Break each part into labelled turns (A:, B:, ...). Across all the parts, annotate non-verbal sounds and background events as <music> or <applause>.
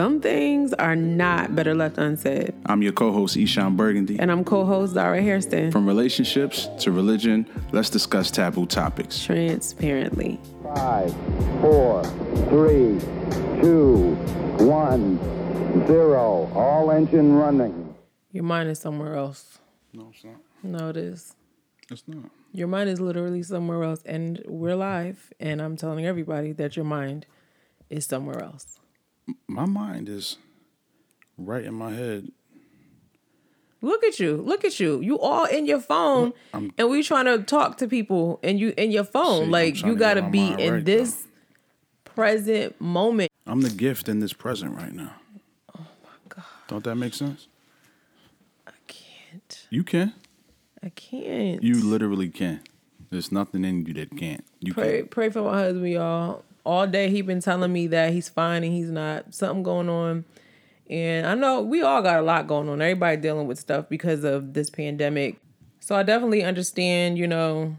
A: Some things are not better left unsaid.
B: I'm your co-host Eshawn Burgundy.
A: And I'm co-host Zara Hairston.
B: From relationships to religion, let's discuss taboo topics.
A: Transparently.
C: Five, four, three, two, one, zero. All engine running.
A: Your mind is somewhere else.
B: No, it's not.
A: No, it is.
B: It's not.
A: Your mind is literally somewhere else. And we're live. And I'm telling everybody that your mind is somewhere else.
B: My mind is right in my head.
A: Look at you. Look at you. You all in your phone
B: I'm-
A: and we trying to talk to people and you in your phone.
B: See,
A: like you got
B: get
A: to be in
B: right,
A: this present moment.
B: I'm the gift in this present right now. Oh my god. Don't that make sense?
A: I can't.
B: You can.
A: I can't.
B: You literally can. There's nothing in you that can't. You
A: pray
B: can.
A: pray for my husband, y'all. All day he been telling me that he's fine and he's not. Something going on. And I know we all got a lot going on. Everybody dealing with stuff because of this pandemic. So I definitely understand, you know,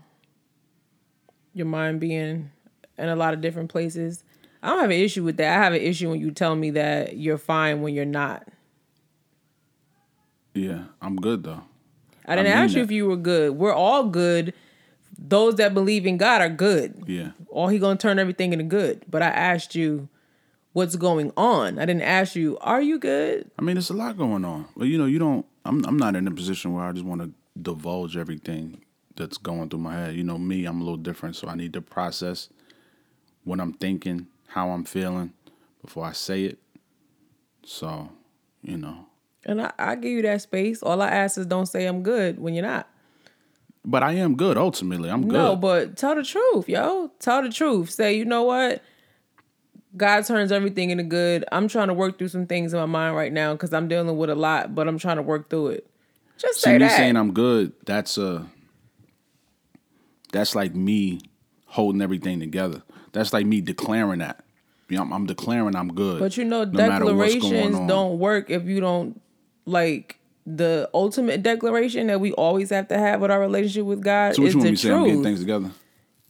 A: your mind being in a lot of different places. I don't have an issue with that. I have an issue when you tell me that you're fine when you're not.
B: Yeah, I'm good though.
A: I didn't
B: mean
A: ask you
B: that.
A: if you were good. We're all good. Those that believe in God are good.
B: Yeah.
A: Or he gonna turn everything into good. But I asked you what's going on. I didn't ask you, are you good?
B: I mean, there's a lot going on. But you know, you don't. I'm. I'm not in a position where I just want to divulge everything that's going through my head. You know, me. I'm a little different, so I need to process what I'm thinking, how I'm feeling before I say it. So, you know.
A: And I, I give you that space. All I ask is don't say I'm good when you're not.
B: But I am good. Ultimately, I'm good.
A: No, but tell the truth, yo. Tell the truth. Say, you know what? God turns everything into good. I'm trying to work through some things in my mind right now because I'm dealing with a lot, but I'm trying to work through it. Just
B: See
A: say
B: me
A: that.
B: saying I'm good. That's a. That's like me holding everything together. That's like me declaring that. You know, I'm, I'm declaring I'm good.
A: But you know,
B: no matter what's going
A: declarations don't work if you don't like the ultimate declaration that we always have to have with our relationship with God
B: So
A: is the
B: me? I'm getting
A: truth.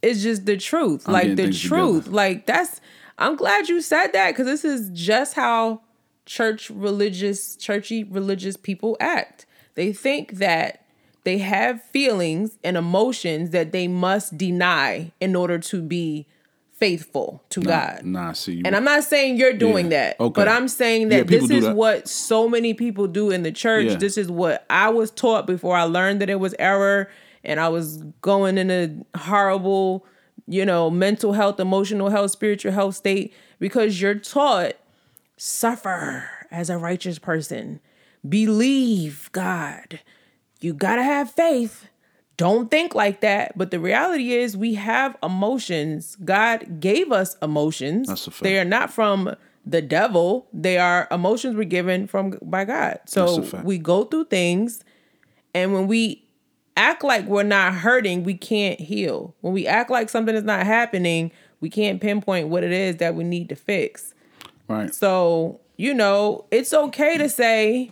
A: It's just the truth.
B: I'm
A: like the truth.
B: together.
A: Like that's I'm glad you said that because this is just how church religious, churchy religious people act. They think that they have feelings and emotions that they must deny in order to be faithful to God.
B: Nah, see.
A: And I'm not saying you're doing
B: Yeah,
A: that,
B: okay.
A: but I'm saying that
B: people
A: this is
B: that.
A: what so many people do in the church.
B: Yeah.
A: This is what I was taught before I learned that it was error and I was going in a horrible, you know, mental health, emotional health, spiritual health state because you're taught suffer as a righteous person. Believe God. You got to have faith. Don't think like that. But the reality is, we have emotions. God gave us emotions.
B: That's a fact.
A: They are not from the devil. They are emotions we're given from by God. So
B: That's a fact.
A: we go through things, and when we act like we're not hurting, we can't heal. When we act like something is not happening, we can't pinpoint what it is that we need to fix.
B: right.
A: So, you know, it's okay to say,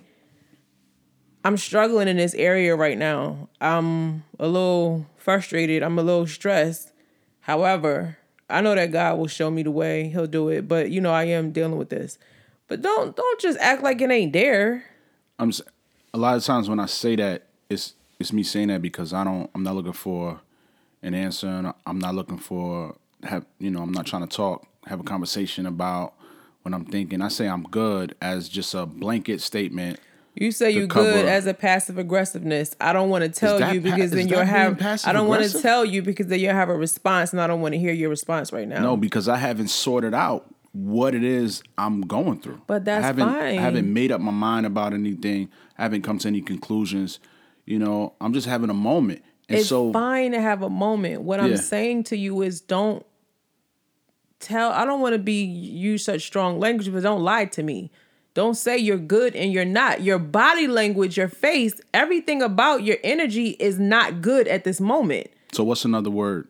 A: I'm struggling in this area right now. I'm a little frustrated. I'm a little stressed. However, I know that God will show me the way. He'll do it. But you know, I am dealing with this. But don't don't just act like it ain't there.
B: I'm A lot of times when I say that, it's it's me saying that because I don't. I'm not looking for an answer, and I'm not looking for have you know. I'm not trying to talk, have a conversation about what I'm thinking. I say I'm good as just a blanket statement.
A: You say you
B: cover-
A: good as a passive aggressiveness. I don't want to tell you because
B: is
A: then you'll have. I don't want to tell you because then you'll have a response, and I don't want to hear your response right now.
B: No, because I haven't sorted out what it is I'm going through.
A: But that's
B: I haven't,
A: fine.
B: I haven't made up my mind about anything. I haven't come to any conclusions. You know, I'm just having a moment. And so
A: it's
B: so
A: fine to have a moment. What I'm saying to you is don't tell I don't want to be use such strong language, but don't lie to me. Don't say you're good and you're not. Your body language, your face, everything about your energy is not good at this moment.
B: so what's another word?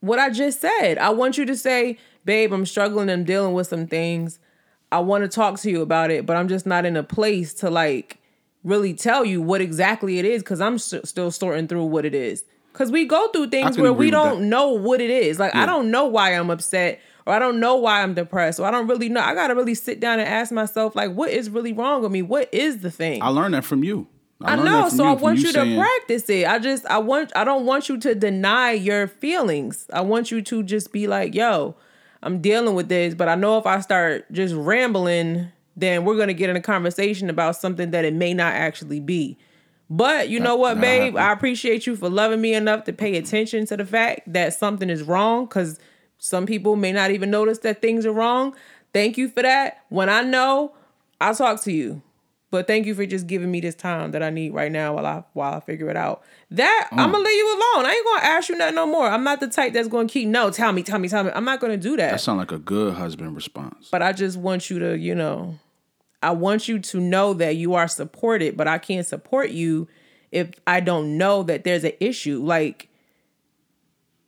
A: What I just said. I want you to say, babe, I'm struggling, I'm dealing with some things. I want to talk to you about it, but I'm just not in a place to like really tell you what exactly it is because I'm st- still sorting through what it is. Because we go through things where we don't
B: that.
A: know what it is. Like, I don't know why I'm upset or I don't know why I'm depressed, or I don't really know. I gotta really sit down and ask myself, like, what is really wrong with me? What is the thing?
B: I learned that from you.
A: I
B: learned
A: know, so I want you,
B: saying-
A: to practice it. I just I want I don't want you to deny your feelings. I want you to just be like, "Yo, I'm dealing with this, but I know if I start just rambling, then we're going to get in a conversation about something that it may not actually be." But you know what, babe? I appreciate you for loving me enough to pay attention to the fact that something is wrong cuz some people may not even notice that things are wrong. Thank you for that. When I know, I'll talk to you. But thank you for just giving me this time that I need right now while I while I figure it out. That I'm gonna mm. leave you alone. I ain't gonna ask you nothing no more. I'm not the type that's gonna keep no. Tell me, tell me, tell me. I'm not gonna do that.
B: That sound like a good husband response.
A: but I just want you to, you know, I want you to know that you are supported. But I can't support you if I don't know that there's an issue. Like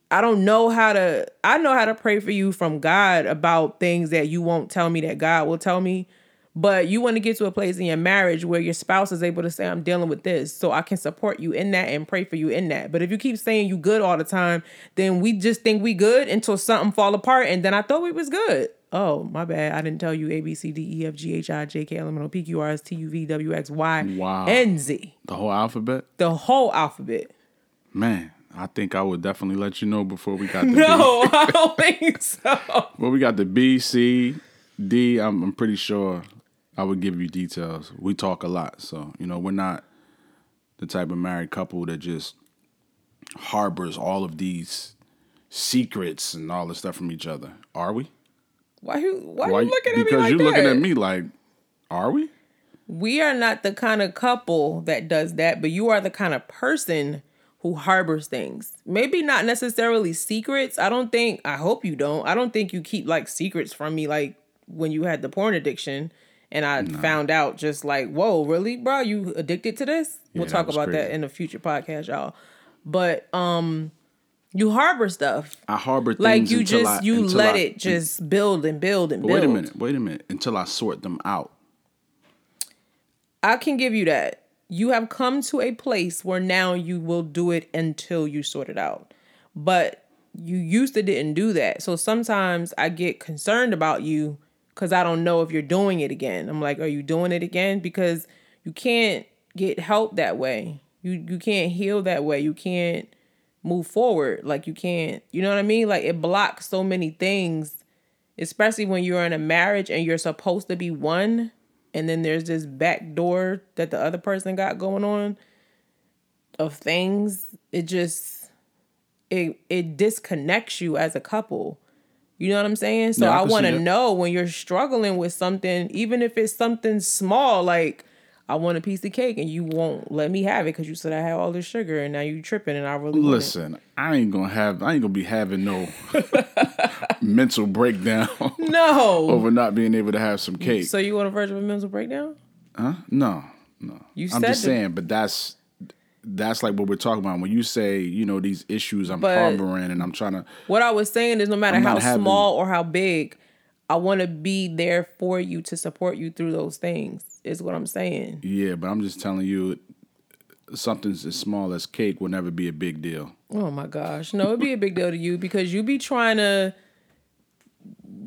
A: I don't know how to. I know how to pray for you from God about things that you won't tell me that God will tell me. But you want to get to a place in your marriage where your spouse is able to say, I'm dealing with this. So I can support you in that and pray for you in that. But if you keep saying you good all the time, then we just think we good until something fall apart. And then I thought we was good. Oh, my bad. I didn't tell you A, B, C, D, E, F, G, H, I, J, K, L, M, N, O, P, Q, R, S, T, U, V, W, X, Y,
B: Wow.
A: and Z.
B: The whole alphabet?
A: The whole alphabet.
B: Man, I think I would definitely let you know before we got <laughs> the
A: No, I don't <laughs> think so.
B: Well, we got the B, C, D. I'm, I'm pretty sure I would give you details. We talk a lot, so you know we're not the type of married couple that just harbors all of these secrets and all this stuff from each other. Are we?
A: Why you why,
B: Why-
A: you looking at me
B: because
A: like
B: you're looking at me like, are we?
A: We are not the kind of couple that does that, but you are the kind of person who harbors things. Maybe not necessarily secrets. I don't think I hope you don't. I don't think you keep like secrets from me like when you had the porn addiction and I found out just like, "Whoa, really, bro? You addicted to this?"
B: Yeah,
A: we'll talk about that in a future podcast, y'all. But um you harbor stuff.
B: I harbor things
A: Like you just
B: I-
A: you let
B: I-
A: it just build and build and build.
B: wait a minute, wait a minute. Until I sort them out.
A: I can give you that. You have come to a place where now you will do it until you sort it out. But you used to didn't do that. So sometimes I get concerned about you because I don't know if you're doing it again. I'm like, are you doing it again? Because you can't get help that way. You you can't heal that way. You can't move forward. Like you can't, you know what I mean? Like it blocks so many things, especially when you're in a marriage and you're supposed to be one and then there's this back door that the other person got going on of things. It just it it disconnects you as a couple. You know what I'm saying? So
B: Yeah, I
A: I want to know when you're struggling with something, even if it's something small, like I want a piece of cake and you won't let me have it because you said I have all this sugar and now you tripping and I really want.
B: Listen, I ain't gonna have. I ain't gonna be having no <laughs> mental breakdown
A: No. <laughs>
B: over not being able to have some cake.
A: So you on a verge of a mental breakdown?
B: Huh? No, no.
A: You
B: I'm
A: said
B: just
A: the-
B: saying, but that's that's like what we're talking about. When you say, you know, these issues I'm
A: But-
B: harboring and I'm trying to
A: What I was saying is no matter
B: I'm
A: how
B: having-
A: small or how big, I want to be there for you to support you through those things. Is what I'm saying.
B: Yeah, but I'm just telling you something as small as cake will never be a big deal.
A: Oh my gosh. No, it'd be a big deal to you because you be trying to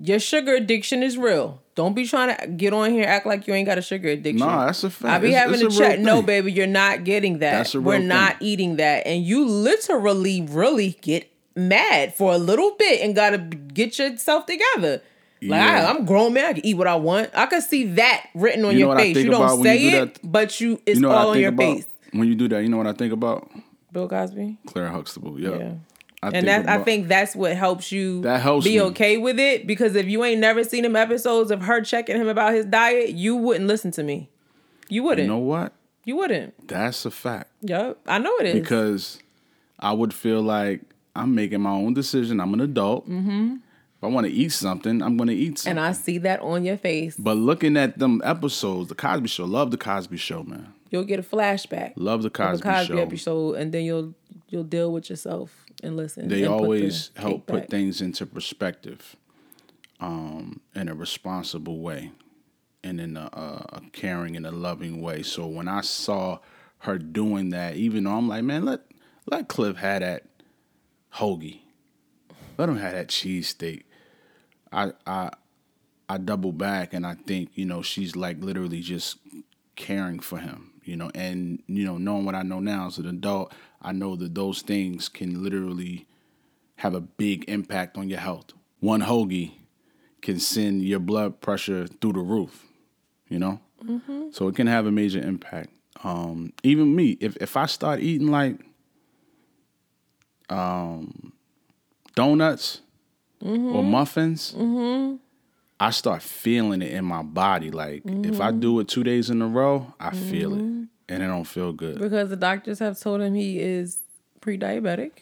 A: your sugar addiction is real. Don't be trying to get on here act like you ain't got a sugar addiction.
B: Nah, that's a fact.
A: I be
B: It's-
A: having
B: it's
A: to
B: a real
A: check. No, baby, you're not getting that.
B: That's a
A: We're
B: real
A: not eating that. And you literally really get mad for a little bit and gotta get yourself together. Like
B: Yeah.
A: I, I'm grown man, I can eat what I want. I can see that written on
B: You
A: your face. You don't say
B: you do
A: it, but you it's
B: You know
A: all on your
B: about
A: face.
B: when you do that? You know what I think about?
A: Bill Cosby.
B: Claire Huxtable. Yeah.
A: Yeah.
B: I
A: and
B: think
A: that I think that's what helps you
B: That helps
A: be
B: me.
A: okay with it because if you ain't never seen him episodes of her checking him about his diet, you wouldn't listen to me. You wouldn't.
B: You know what?
A: you wouldn't.
B: That's a fact.
A: Yep. I know it is.
B: because I would feel like I'm making my own decision. I'm an adult. Mm-hmm. If I want to eat something, I'm going to eat something.
A: and I see that on your face.
B: but looking at them episodes, the Cosby Show, love the Cosby Show, man.
A: You'll get a flashback
B: Love the Cosby,
A: a Cosby
B: Show.
A: episode, and then you'll you'll deal with yourself and listen.
B: They
A: and put the
B: always help put
A: back.
B: things into perspective, um, in a responsible way, and in a, a, a caring and a loving way. So when I saw her doing that, even though I'm like, man, let let Cliff have that hoagie, let him have that cheesesteak. I I I double back and I think you know she's like literally just caring for him. You know, and you know knowing what I know now as an adult, I know that those things can literally have a big impact on your health. One hoagie can send your blood pressure through the roof. You know, mm-hmm. so it can have a major impact. Um, even me, if if I start eating like um, donuts mm-hmm. or muffins, mm-hmm. I start feeling it in my body. Like if I do it two days in a row, I feel it, and it don't feel good.
A: Because the doctors have told him he is pre-diabetic.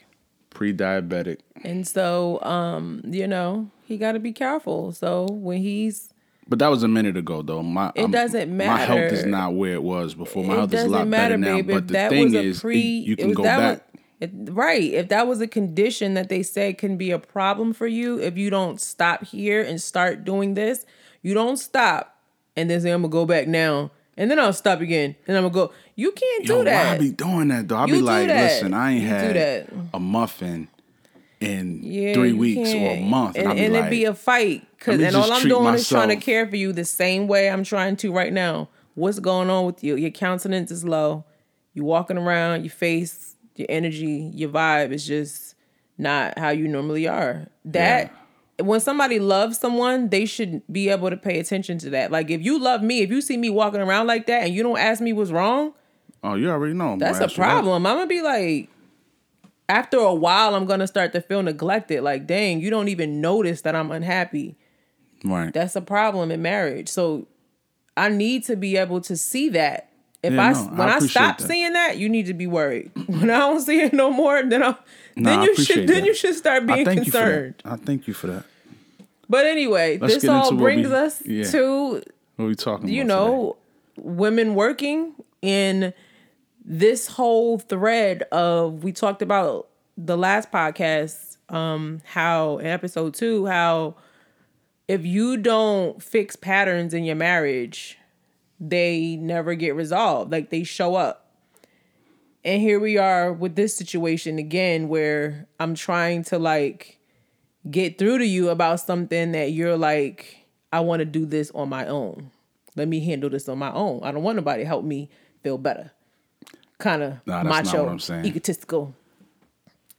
B: Pre-diabetic.
A: And so, um, you know, he got to be careful. So when he's
B: but that was a minute ago, though. My
A: it doesn't matter.
B: My health is not where it was before. My it health is a lot matter, better now. But the thing is, pre, you can go back.
A: Was, it, right. If that was a condition that they said can be a problem for you, if you don't stop here and start doing this, you don't stop and then say, I'm going to go back now. And then I'll stop again. And I'm going to go. You can't Yo, do that.
B: I be doing that, though. I'll you be like, listen, I ain't you had a muffin in yeah, three weeks or a month.
A: And, and, and
B: like,
A: it'd be a fight. Cause, and all I'm doing myself. is trying to care for you the same way I'm trying to right now. What's going on with you? Your countenance is low. You walking around, your face, your energy, your vibe is just not how you normally are. That yeah. when somebody loves someone, they should be able to pay attention to that. Like if you love me, if you see me walking around like that and you don't ask me what's wrong,
B: oh, you already know.
A: That's a problem. I'm gonna be like, after a while, I'm gonna start to feel neglected. Like, dang, you don't even notice that I'm unhappy.
B: Right.
A: That's a problem in marriage. So I need to be able to see that. If yeah, I no, when I, I stop that. seeing that, you need to be worried. <laughs> When I don't see it no more, then I then you should that. then you should start being concerned.
B: I thank you for that.
A: But anyway, Let's this all brings we, us yeah. to
B: what are we talking
A: you know, today? women working in this whole thread of we talked about the last podcast um how in episode 2 how if you don't fix patterns in your marriage they never get resolved like they show up and here we are with this situation again where I'm trying to like get through to you about something that you're like I want to do this on my own. Let me handle this on my own. I don't want nobody to help me feel better kind of nah, macho, egotistical.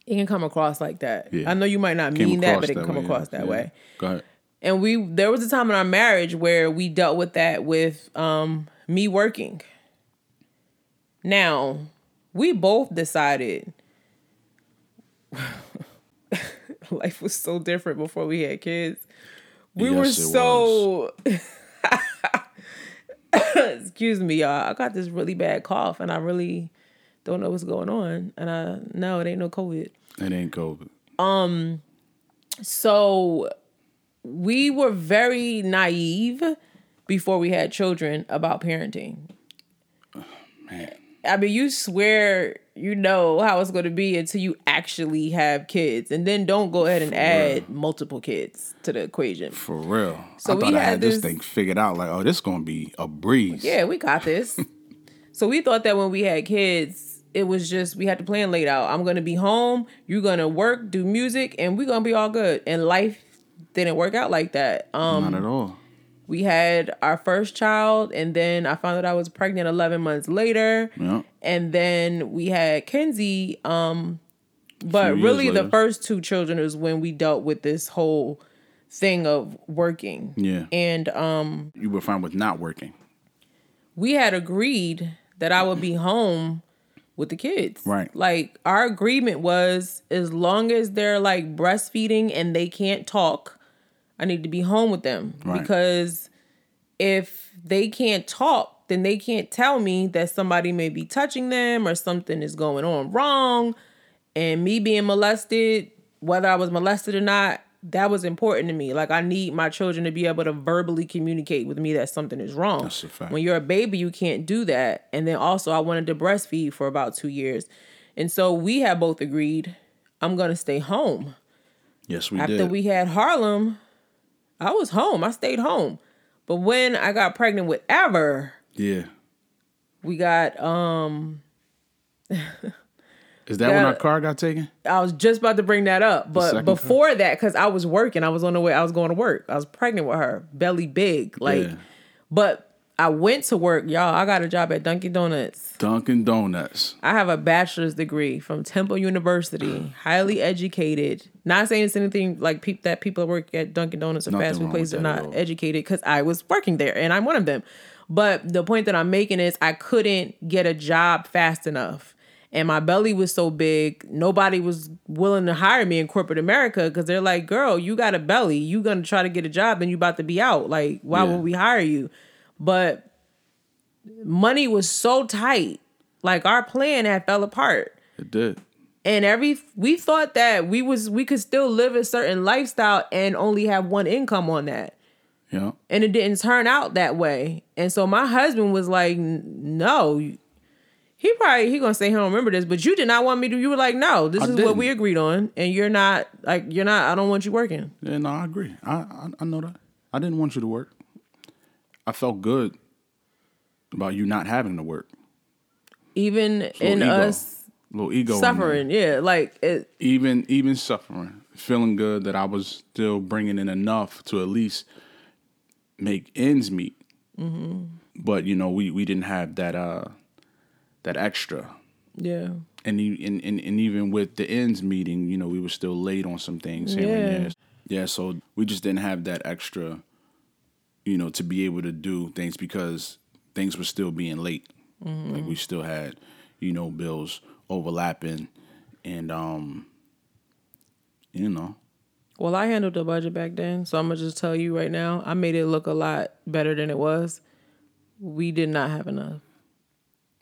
A: It can come across like that. Yeah. I know you might not Came mean that, but it can come way, across yeah. that yeah. way.
B: Go ahead.
A: And we there was a time in our marriage where we dealt with that with um, me working. Now, we both decided <laughs> life was so different before we had kids. We yes, were so <laughs> excuse me, y'all. I got this really bad cough, and I really don't know what's going on. And I no, it ain't no COVID.
B: It ain't COVID.
A: Um, so we were very naive before we had children about parenting.
B: Oh, man.
A: I mean, you swear you know how it's going to be until you actually have kids, and then don't go ahead and For add real. multiple kids to the equation.
B: For real. So I we thought I had this, this thing figured out. Like, oh, this is going to be a breeze.
A: Yeah, we got this. <laughs> so we thought that when we had kids, it was just we had to plan laid out. I'm going to be home. You're going to work, do music, and we're going to be all good. And life didn't work out like that. Um,
B: Not at all.
A: we had our first child and then i found out i was pregnant 11 months later.
B: Yeah.
A: and then we had kenzie um but really the first two children is when we dealt with this whole thing of working.
B: Yeah.
A: And um
B: you were fine with not working.
A: we had agreed that i would be home with the kids.
B: Right.
A: Like our agreement was as long as they're like breastfeeding and they can't talk I need to be home with them right. because if they can't talk, then they can't tell me that somebody may be touching them or something is going on wrong. And me being molested, whether I was molested or not, that was important to me. Like I need my children to be able to verbally communicate with me that something is wrong.
B: That's a fact.
A: When you're a baby, you can't do that. And then also I wanted to breastfeed for about two years. And so we have both agreed I'm gonna stay home.
B: Yes, we
A: After
B: did.
A: we had Harlem, I was home. I stayed home. But when I got pregnant with Ever,
B: yeah,
A: we got um
B: Is that when our car got taken?
A: I was just about to bring that up, but before that, because I was working, I was on the way, I was going to work. I was pregnant with her, belly big, like.
B: Yeah.
A: But I went to work, y'all. I got a job at Dunkin' Donuts.
B: Dunkin' Donuts.
A: I have a bachelor's degree from Temple University, highly educated. Not saying it's anything like peop that people that work at Dunkin' Donuts or
B: Nothing
A: fast food places are
B: with that at
A: not educated because I was working there and I'm one of them. But the point that I'm making is I couldn't get a job fast enough. And my belly was so big, nobody was willing to hire me in corporate America because they're like, girl, you got a belly. You gonna try to get a job and you about to be out. Like, why
B: Yeah.
A: would we hire you? But money was so tight. Like our plan had fell apart.
B: It did.
A: And every we thought that we was we could still live a certain lifestyle and only have one income on that.
B: Yeah.
A: And it didn't turn out that way. And so my husband was like, "No." He probably he gonna say he don't remember this, but you did not want me to. You were like, "No, this
B: I
A: is what
B: didn't.
A: we agreed on, and you're not like you're not. I don't want you working."
B: Yeah, no, I agree. I, I I know that. I didn't want you to work. I felt good about you not having to work.
A: Even
B: Little
A: in
B: ego.
A: us
B: little ego in
A: suffering, yeah, like it,
B: even even suffering, feeling good that I was still bringing in enough to at least make ends meet.
A: Mm-hmm.
B: But you know, we we didn't have that uh that extra,
A: yeah.
B: and, and and and even with the ends meeting, you know, we were still late on some things here and
A: Yeah.
B: there. Yeah, so we just didn't have that extra, you know, to be able to do things because things were still being late.
A: Mm-hmm.
B: Like we still had, you know, bills overlapping, and um, you know,
A: Well, I handled the budget back then, so I'm gonna just tell you right now, I made it look a lot better than it was. We did not have enough.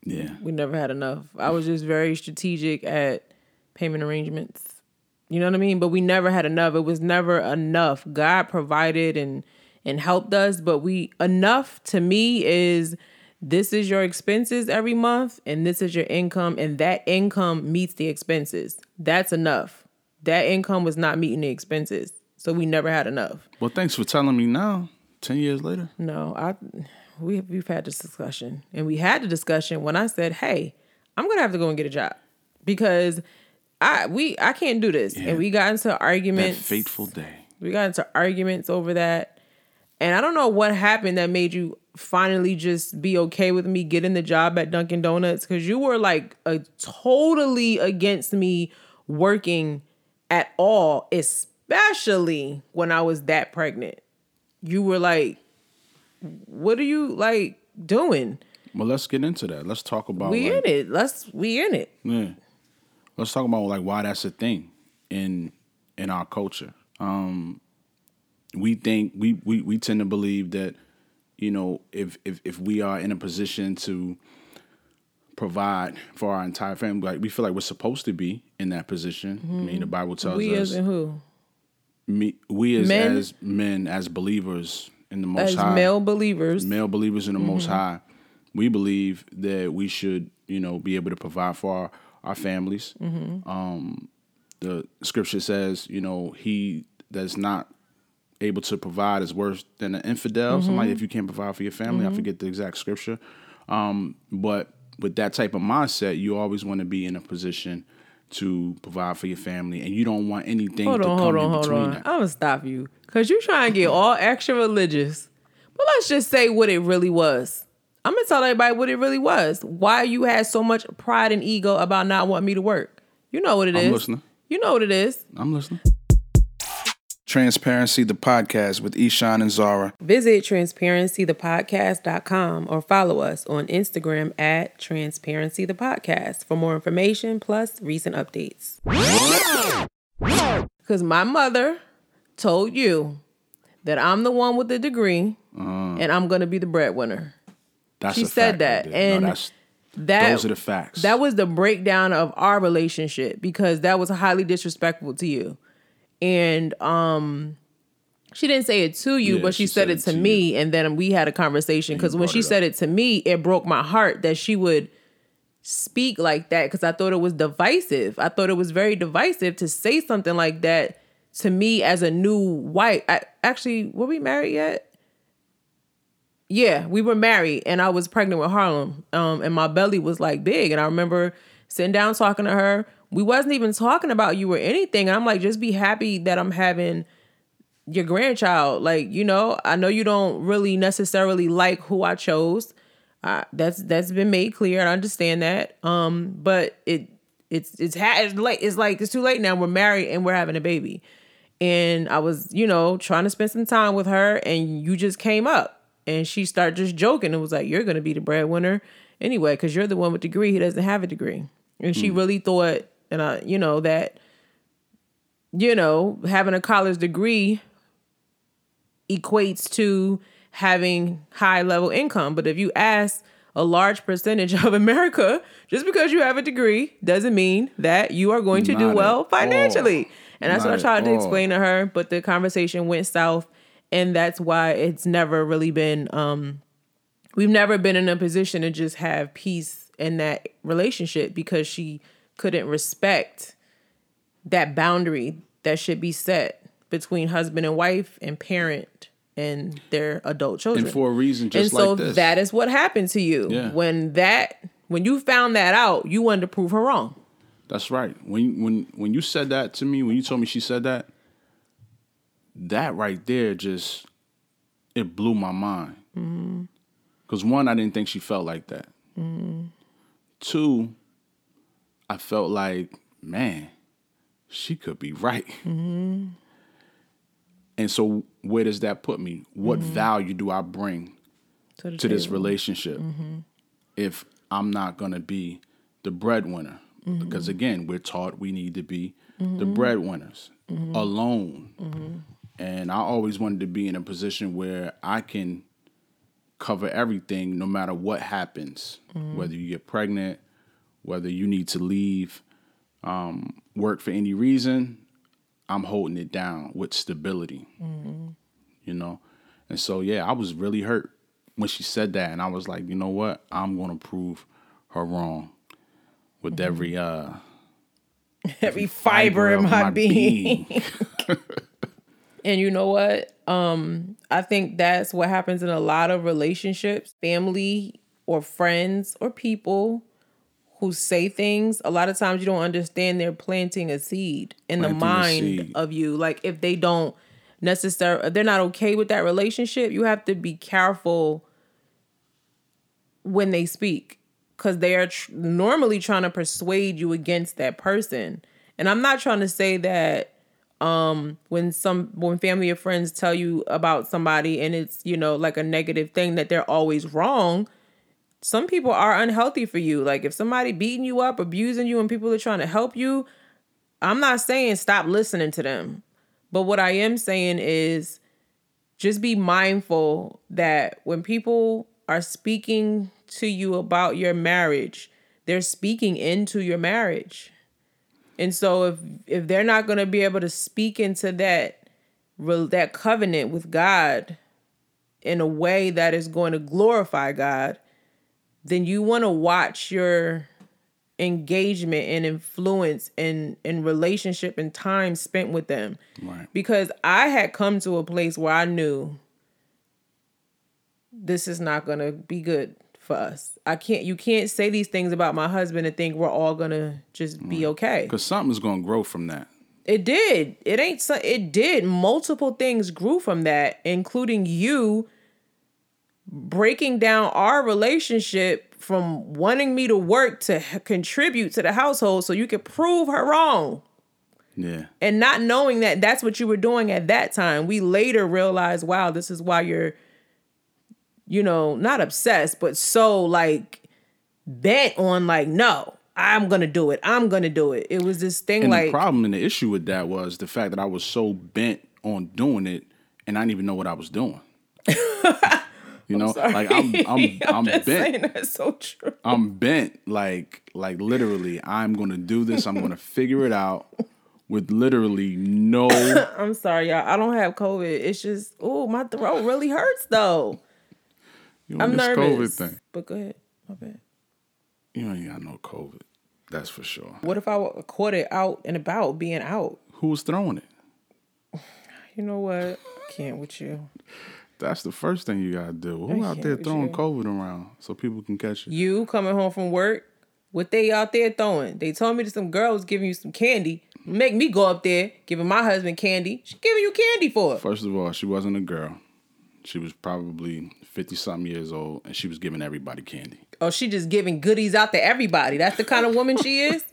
B: yeah,
A: We never had enough. I was just very strategic at payment arrangements. You know what I mean? But we never had enough. It was never enough. God provided and and helped us, but we enough to me is this is your expenses every month and this is your income and that income meets the expenses. That's enough. That income was not meeting the expenses. So we never had enough.
B: Well, thanks for telling me now. Ten years later,
A: No, I we we've had this discussion, and we had the discussion when I said, "Hey, I'm gonna have to go and get a job because I we I can't do this,"
B: Yeah.
A: and we got into arguments.
B: that
A: arguments.
B: fateful day.
A: We got into arguments over that, and I don't know what happened that made you finally just be okay with me getting the job at Dunkin' Donuts because you were like a totally against me working at all, especially when I was that pregnant. You were like, "What are you like doing?
B: Well, let's get into that. Let's talk about
A: we
B: like,
A: in it. Let's we in it."
B: Yeah. Let's talk about like why that's a thing in in our culture. Um we think we we, we tend to believe that, you know, if, if if we are in a position to provide for our entire family, like we feel like we're supposed to be in that position. I mean the Bible tells
A: We
B: us
A: as who?
B: me, we as
A: Men?
B: as men, as believers in the most
A: As
B: high
A: male believers.
B: male believers in the Most
A: Mm-hmm.
B: High, we believe that we should, you know, be able to provide for our, our families.
A: Mm-hmm.
B: Um, the scripture says, you know, he that's not able to provide is worse than an infidel.
A: Mm-hmm.
B: Somebody, if you can't provide for your family, I forget the exact scripture. Um, but with that type of mindset, you always want to be in a position to provide for your family, and you don't want anything
A: Hold
B: to
A: on,
B: come
A: hold
B: in
A: on, hold
B: between
A: on.
B: that.
A: I'm gonna stop you because you're trying to get all extra religious. But let's just say what it really was. I'm gonna tell everybody what it really was. Why you had so much pride and ego about not wanting me to work. You know what it is.
B: I'm listening.
A: You know what it is.
B: I'm listening. Transparency, the podcast with Ishan and Zara.
A: Visit transparencythepodcast.com or follow us on Instagram at transparencythepodcast for more information plus recent updates. Because my mother told you that I'm the one with the degree uh. and I'm going to be the breadwinner.
B: That's
A: She said that, and
B: no,
A: That,
B: those are the facts.
A: That was the breakdown of our relationship because that was highly disrespectful to you. And um she didn't say it to you,
B: Yeah,
A: but she, said, it to, me and then we had a conversation because when she said it to me, it broke my heart that she would speak like that because I thought it was divisive. I thought it was very divisive to say something like that to me as a new wife. I, actually, were we married yet? Yeah, we were married and I was pregnant with Harlem. Um, and my belly was like big. And I remember sitting down talking to her. We wasn't even talking about you or anything. And I'm like, just be happy that I'm having your grandchild. Like, you know, I know you don't really necessarily like who I chose. Uh, that's that's been made clear. I understand that. Um, but it it's it's ha- it's late. It's like it's too late now. We're married and we're having a baby. And I was, you know, trying to spend some time with her, and you just came up, and she started just joking and was like, "You're gonna be the breadwinner anyway, because you're the one with degree. He doesn't have a degree." And she really thought, and I, you know, that, you know, having a college degree equates to having high level income. But if you ask a large percentage of America, just because you have a degree doesn't mean that you are going to
B: Not
A: do well financially.
B: all.
A: And that's what I tried to
B: all.
A: explain to her, but the conversation went south. And that's why it's never really been um we've never been in a position to just have peace in that relationship because she couldn't respect that boundary that should be set between husband and wife and parent and their adult children.
B: And for a reason
A: and
B: just
A: so
B: like this.
A: that is what happened to you
B: Yeah.
A: when that when you found that out. You wanted to prove her wrong.
B: That's right. When when when you said that to me, when you told me she said that, that right there just it blew my mind. Mm-hmm. Because one, I didn't think she felt like that. Mm-hmm. Two, I felt like, man, she could be right. Mm-hmm. And so, where does that put me? What mm-hmm. value do I bring
A: To,
B: to this relationship? Mm-hmm. If I'm not going to be the breadwinner. Because again, we're taught we need to be the breadwinners alone. And I always wanted to be in a position where I can cover everything no matter what happens, whether you get pregnant, whether you need to leave um, work for any reason. I'm holding it down with stability you know? And so, yeah, I was really hurt when she said that. And I was like, you know what? I'm going to prove her wrong with every uh <laughs>
A: every fiber, in
B: of
A: my, being. <laughs> And you know what? Um, I think that's what happens in a lot of relationships, family or friends or people who say things. A lot of times you don't understand they're planting a seed in the
B: Planting a
A: mind of you. Like if they don't necessarily, they're not okay with that relationship, you have to be careful when they speak because they are tr- normally trying to persuade you against that person. And I'm not trying to say that um when some when family or friends tell you about somebody and it's you know like a negative thing that they're always wrong some people are unhealthy for you. Like if somebody beating you up abusing you and people are trying to help you i'm not saying stop listening to them. But what i am saying is just be mindful that when people are speaking to you about your marriage they're speaking into your marriage. And so if if they're not going to be able to speak into that that covenant with God in a way that is going to glorify God, then you want to watch your engagement and influence and and relationship and time spent with them.
B: Right.
A: Because I had come to a place where I knew this is not going to be good for us. I can't you can't say these things about my husband and think we're all going to just be okay.
B: Because something's going to grow from that.
A: It did. It ain't so it did. Multiple things grew from that, including you breaking down our relationship from wanting me to work to contribute to the household so you could prove her wrong.
B: Yeah.
A: And not knowing that that's what you were doing at that time. We later realized, wow, this is why you're you know, not obsessed, but so like bent on like no, I'm going to do it. I'm going to do it. It was this thing
B: And
A: like
B: the problem and the issue with that was the fact that I was so bent on doing it and I didn't even know what I was doing. <laughs> you know, like <laughs> I'm I'm I'm,
A: just
B: bent.
A: saying that's so true.
B: I'm bent like like literally I'm going to do this. I'm going to figure it out with literally no <laughs>
A: I'm sorry, y'all. I don't have COVID. It's just, oh, my throat really hurts though.
B: you
A: I'm
B: this
A: nervous.
B: COVID thing.
A: But go ahead. My bad.
B: You ain't got no COVID. That's for sure.
A: What if I caught it out and about, being out?
B: Who was throwing it?
A: You know what? Can't with you.
B: That's the first thing you gotta do. Who out there throwing. COVID around so people can catch it?
A: You coming home from work, What they out there throwing? They told me that some girl was giving you some candy. Make me go up there giving my husband candy. She giving you candy for it.
B: First of all, she wasn't a girl. She was probably fifty something years old, and she was giving everybody candy.
A: Oh, she just giving goodies out to everybody. That's the kind of woman she is. <laughs>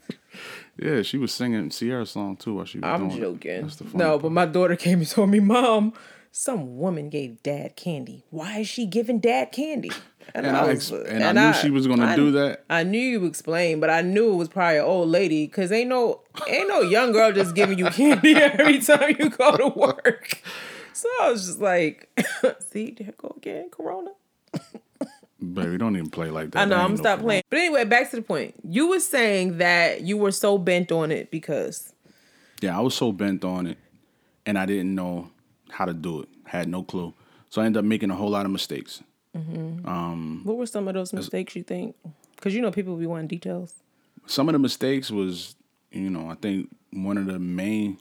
B: Yeah, she was singing Sierra song too while she was
A: I'm
B: doing it.
A: joking.
B: That's the
A: No,
B: part.
A: but my daughter came and told me, Mom, some woman gave dad candy. Why is she giving dad candy?
B: And I ex- and I knew she was gonna
A: I-
B: do that.
A: I knew you explained, but I knew it was probably an old lady because ain't no ain't no young girl just giving you candy <laughs> every time you go to work. So I was just like, <coughs> see, there go again, Corona.
B: Baby, don't even play like that.
A: I know, I'm
B: no
A: stop playing. But anyway, back to the point. You were saying that you were so bent on it because
B: Yeah, I was so bent on it, and I didn't know how to do it. Had no clue, so I ended up making a whole lot of mistakes. Mm-hmm.
A: Um, what were some of those mistakes you think? Because you know people be wanting details.
B: Some of the mistakes was, you know, I think one of the main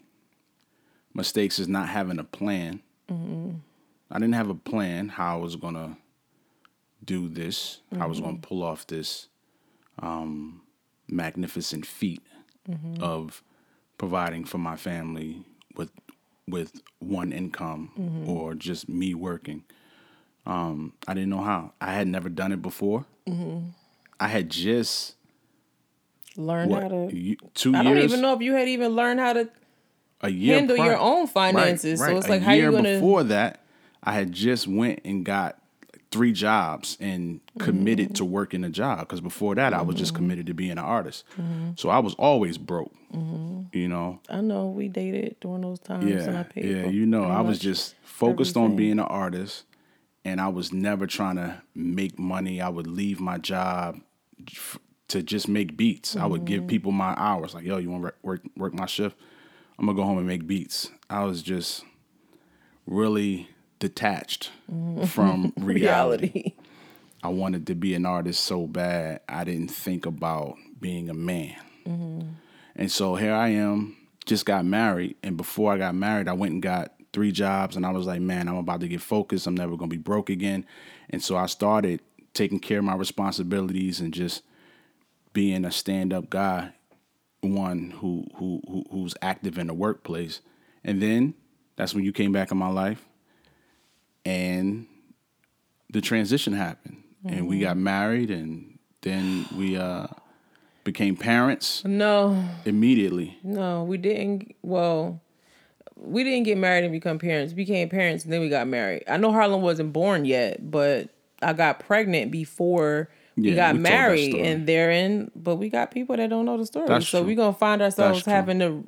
B: mistakes is not having a plan. Mm-hmm. I didn't have a plan how I was gonna do this. How I was gonna mm-hmm. pull off this um, magnificent feat of providing for my family with with one income or just me working. Um, I didn't know how. I had never done it before. I had just
A: learned
B: what
A: how to.
B: y- two
A: I
B: years.
A: don't even know if you had even learned how to.
B: a year
A: handle your own finances. So it's
B: A
A: like, how you
B: year
A: gonna-
B: before that, I had just went and got three jobs and committed
A: Mm-hmm.
B: to working a job because before that I was just committed to being an artist.
A: Mm-hmm.
B: So I was always broke. You know,
A: I know we dated during those times, and I
B: yeah, yeah. You know, I was just focused on being an artist, and I was never trying to make money. I would leave my job f- to just make beats. I would
A: Mm-hmm.
B: give people my hours, like, "Yo, you want to work work my shift? I'm gonna go home and make beats." I was just really detached mm. from <laughs> reality.
A: reality.
B: I wanted to be an artist so bad, I didn't think about being a man. Mm-hmm. And so here I am, just got married. And before I got married, I went and got three jobs. And I was like, man, I'm about to get focused. I'm never going to be broke again. And so I started taking care of my responsibilities and just being a stand up guy, one who, who, who who's active in the workplace. And then that's when you came back in my life. And the transition happened. And we got married and then we uh, became parents
A: No,
B: immediately.
A: no, we didn't. Well, we didn't get married and become parents. We became parents and then we got married. I know Harlem wasn't born yet, but I got pregnant before we
B: Yeah,
A: got
B: we
A: married, and therein. But we got people that don't know the story,
B: That's
A: so we're gonna find ourselves
B: That's true.
A: having to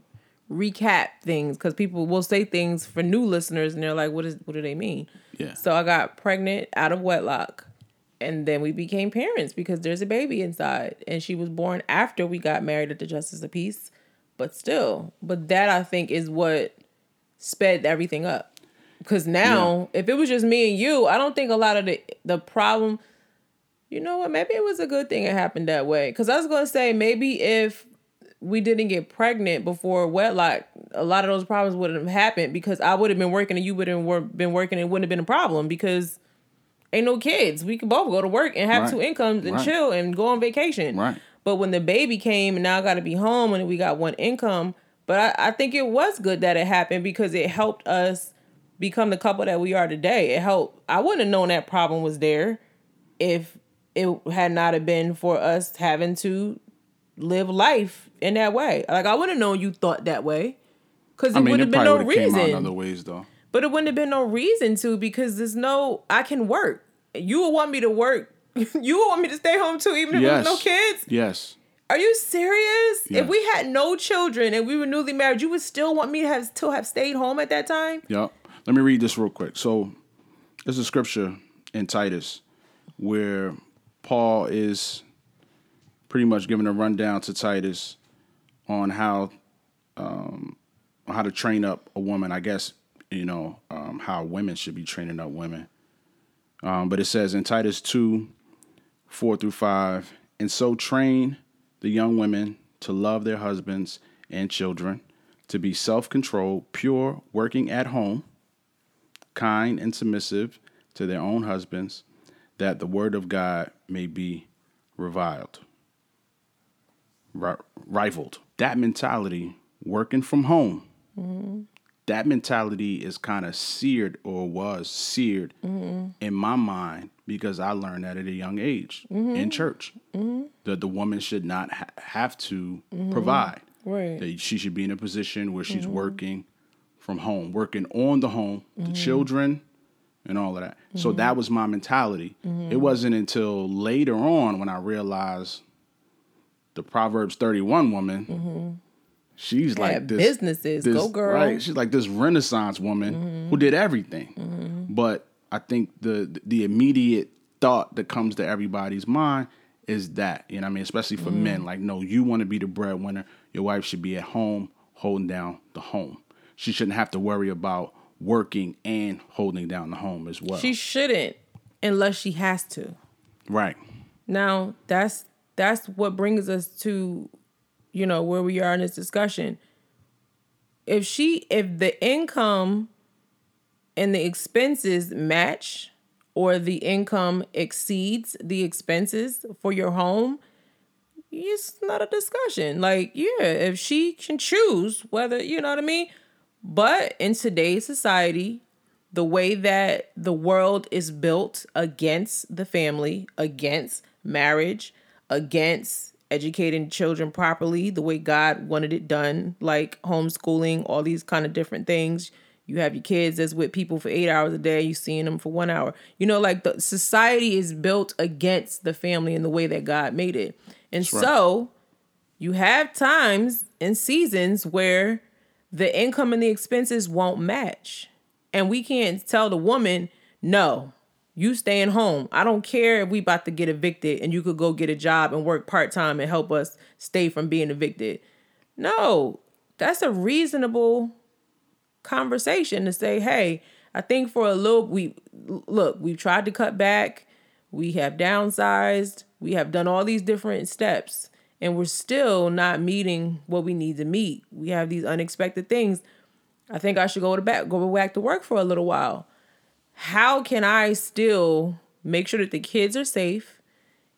A: recap things because people will say things for new listeners, and they're like, "What is? What do they mean?"
B: Yeah.
A: So I got pregnant out of wedlock. And then we became parents because there's a baby inside. And she was born after we got married at the Justice of Peace. But still, but that I think is what sped everything up. Because now, if it was just me and you, I don't think a lot of the the problem, you know what, maybe it was a good thing it happened that way. Because I was gonna say maybe if we didn't get pregnant before wedlock, a lot of those problems wouldn't have happened because I would have been working and you would have been working and it wouldn't have been a problem because ain't no kids. We could both go to work and have
B: Right.
A: two incomes and
B: Right.
A: chill and go on vacation.
B: Right.
A: But when the baby came and now I got to be home and we got one income, but I, I think it was good that it happened because it helped us become the couple that we are today. It helped. I wouldn't have known that problem was there if it had not have been for us having to live life in that way. Like I wouldn't have known you thought that way because it
B: I mean,
A: would
B: it
A: have been no
B: would have came out in
A: reason.
B: other ways though.
A: But it wouldn't have been no reason to because there's no I can work. You would want me to work. <laughs> you would want me to stay home too, even if
B: Yes.
A: there was no kids.
B: Yes.
A: Are you serious?
B: Yes.
A: If we had no children and we were newly married, you would still want me to have still have stayed home at that time?
B: Yep. Let me read this real quick. So there's a scripture in Titus where Paul is pretty much giving a rundown to Titus on how um, how to train up a woman. I guess you know um, how women should be training up women. Um, but it says in Titus two, four through five, and so train the young women to love their husbands and children, to be self-controlled, pure, working at home, kind and submissive to their own husbands, that the word of God may be reviled. ri- rifled. That mentality, working from home, mm-hmm. that mentality is kind of seared or was seared mm-hmm. in my mind because I learned that at a young age mm-hmm. in church that the woman should not ha- have to provide.
A: Right.
B: That she should be in a position where she's working from home, working on the home, the children, and all of that. So that was my mentality. It wasn't until later on when I realized the Proverbs 31 woman, she's like this
A: businesses.
B: this-
A: Go girl.
B: Right. She's like this Renaissance woman who did everything. But I think the the immediate thought that comes to everybody's mind is that, you know what I mean, especially for men, like, no, you want to be the breadwinner. Your wife should be at home holding down the home. She shouldn't have to worry about working and holding down the home as well.
A: She shouldn't unless she has to.
B: right.
A: Now, that's that's what brings us to you know where we are in this discussion. If she if the income and the expenses match or the income exceeds the expenses for your home, it's not a discussion. Like, yeah, if she can choose whether, you know what I mean? But in today's society, the way that the world is built against the family, against marriage, against educating children properly, the way God wanted it done, like homeschooling, all these kind of different things. You have your kids that's with people for eight hours a day, you seeing them for one hour. You know, like the society is built against the family in the way that God made it. And so you have times and seasons where the income and the expenses won't match. And we can't tell the woman, no, you staying home. I don't care if we about to get evicted and you could go get a job and work part-time and help us stay from being evicted. No, that's a reasonable conversation to say, hey, I think for a little we look, we've tried to cut back, we have downsized, we have done all these different steps, and we're still not meeting what we need to meet. We have these unexpected things. I think I should go to back go back to work for a little while. How can I still make sure that the kids are safe?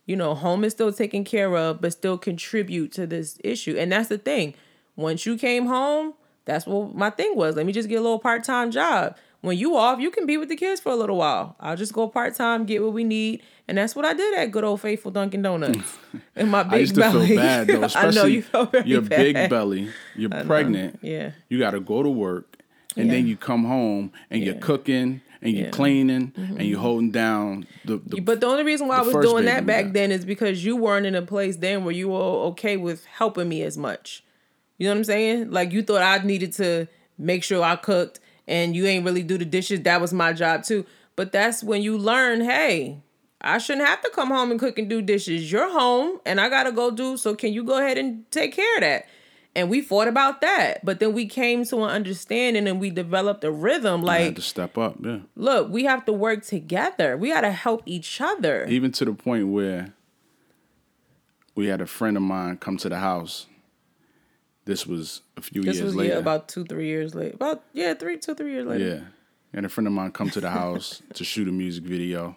A: You know, home is still taken care of, but still contribute to this issue. And that's the thing. Once you came home, that's what my thing was. Let me just get a little part time job. When you off, you can be with the kids for a little while. I'll just go part time, get what we need, and that's what I did at good old faithful Dunkin' Donuts. <laughs> In my big
B: I used to
A: belly.
B: feel bad though, <laughs>
A: I
B: especially
A: know you felt very
B: your big belly, you're pregnant.
A: Yeah.
B: You got to go to work, and then you come home and you're cooking and you're
A: Yeah. Mm-hmm.
B: cleaning and you're holding down the. the
A: But the only reason why I was doing that back then is because you weren't in a place then where you were okay with helping me as much. You know what I'm saying? Like you thought I needed to make sure I cooked and you ain't really do the dishes. That was my job too. But that's when you learn, hey, I shouldn't have to come home and cook and do dishes. You're home and I gotta go do, so can you go ahead and take care of that? And we fought about that. But then we came to an understanding and we developed a rhythm
B: I had
A: like,
B: to step up, yeah.
A: look, we have to work together. We gotta help each other.
B: Even to the point where we had a friend of mine come to the house. This was a few
A: This
B: years
A: was
B: later.
A: yeah about two three years later. About yeah three two three years later.
B: Yeah. And a friend of mine come to the house <laughs> to shoot a music video.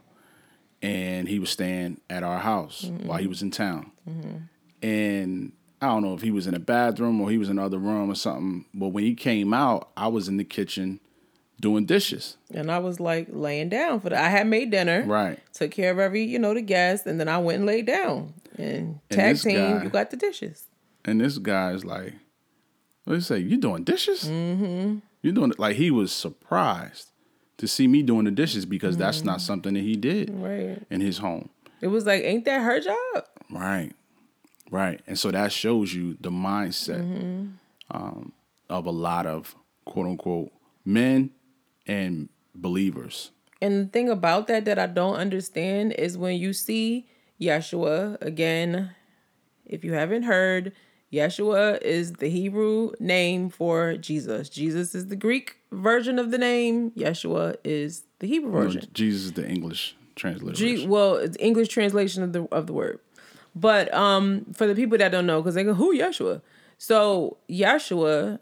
B: And he was staying at our house mm-hmm. while he was in town. Mm-hmm. And I don't know if he was in a bathroom or he was in another room or something. But when he came out, I was in the kitchen doing dishes.
A: And I was like laying down for the I had made dinner.
B: Right.
A: Took care of every you know the guests, and then I went and laid down and
B: And
A: tag
B: this
A: team.
B: guy-
A: you got the dishes.
B: And this guy's like, what do you say? You doing dishes? Mm-hmm. You doing it? Like he was surprised to see me doing the dishes because that's not something that he did
A: Right.
B: in his home.
A: It was like, ain't that her job?
B: Right. Right. And so that shows you the mindset
A: Mm-hmm.
B: um, of a lot of quote unquote men and believers.
A: And the thing about that that I don't understand is when you see Yeshua again, if you haven't heard, Yeshua is the Hebrew name for Jesus. Jesus is the Greek version of the name. Yeshua is the Hebrew version.
B: Jesus is the English translation.
A: G, well, it's English translation of the of the word. But um, for the people that don't know, because they go, "Who Yeshua?" So Yeshua,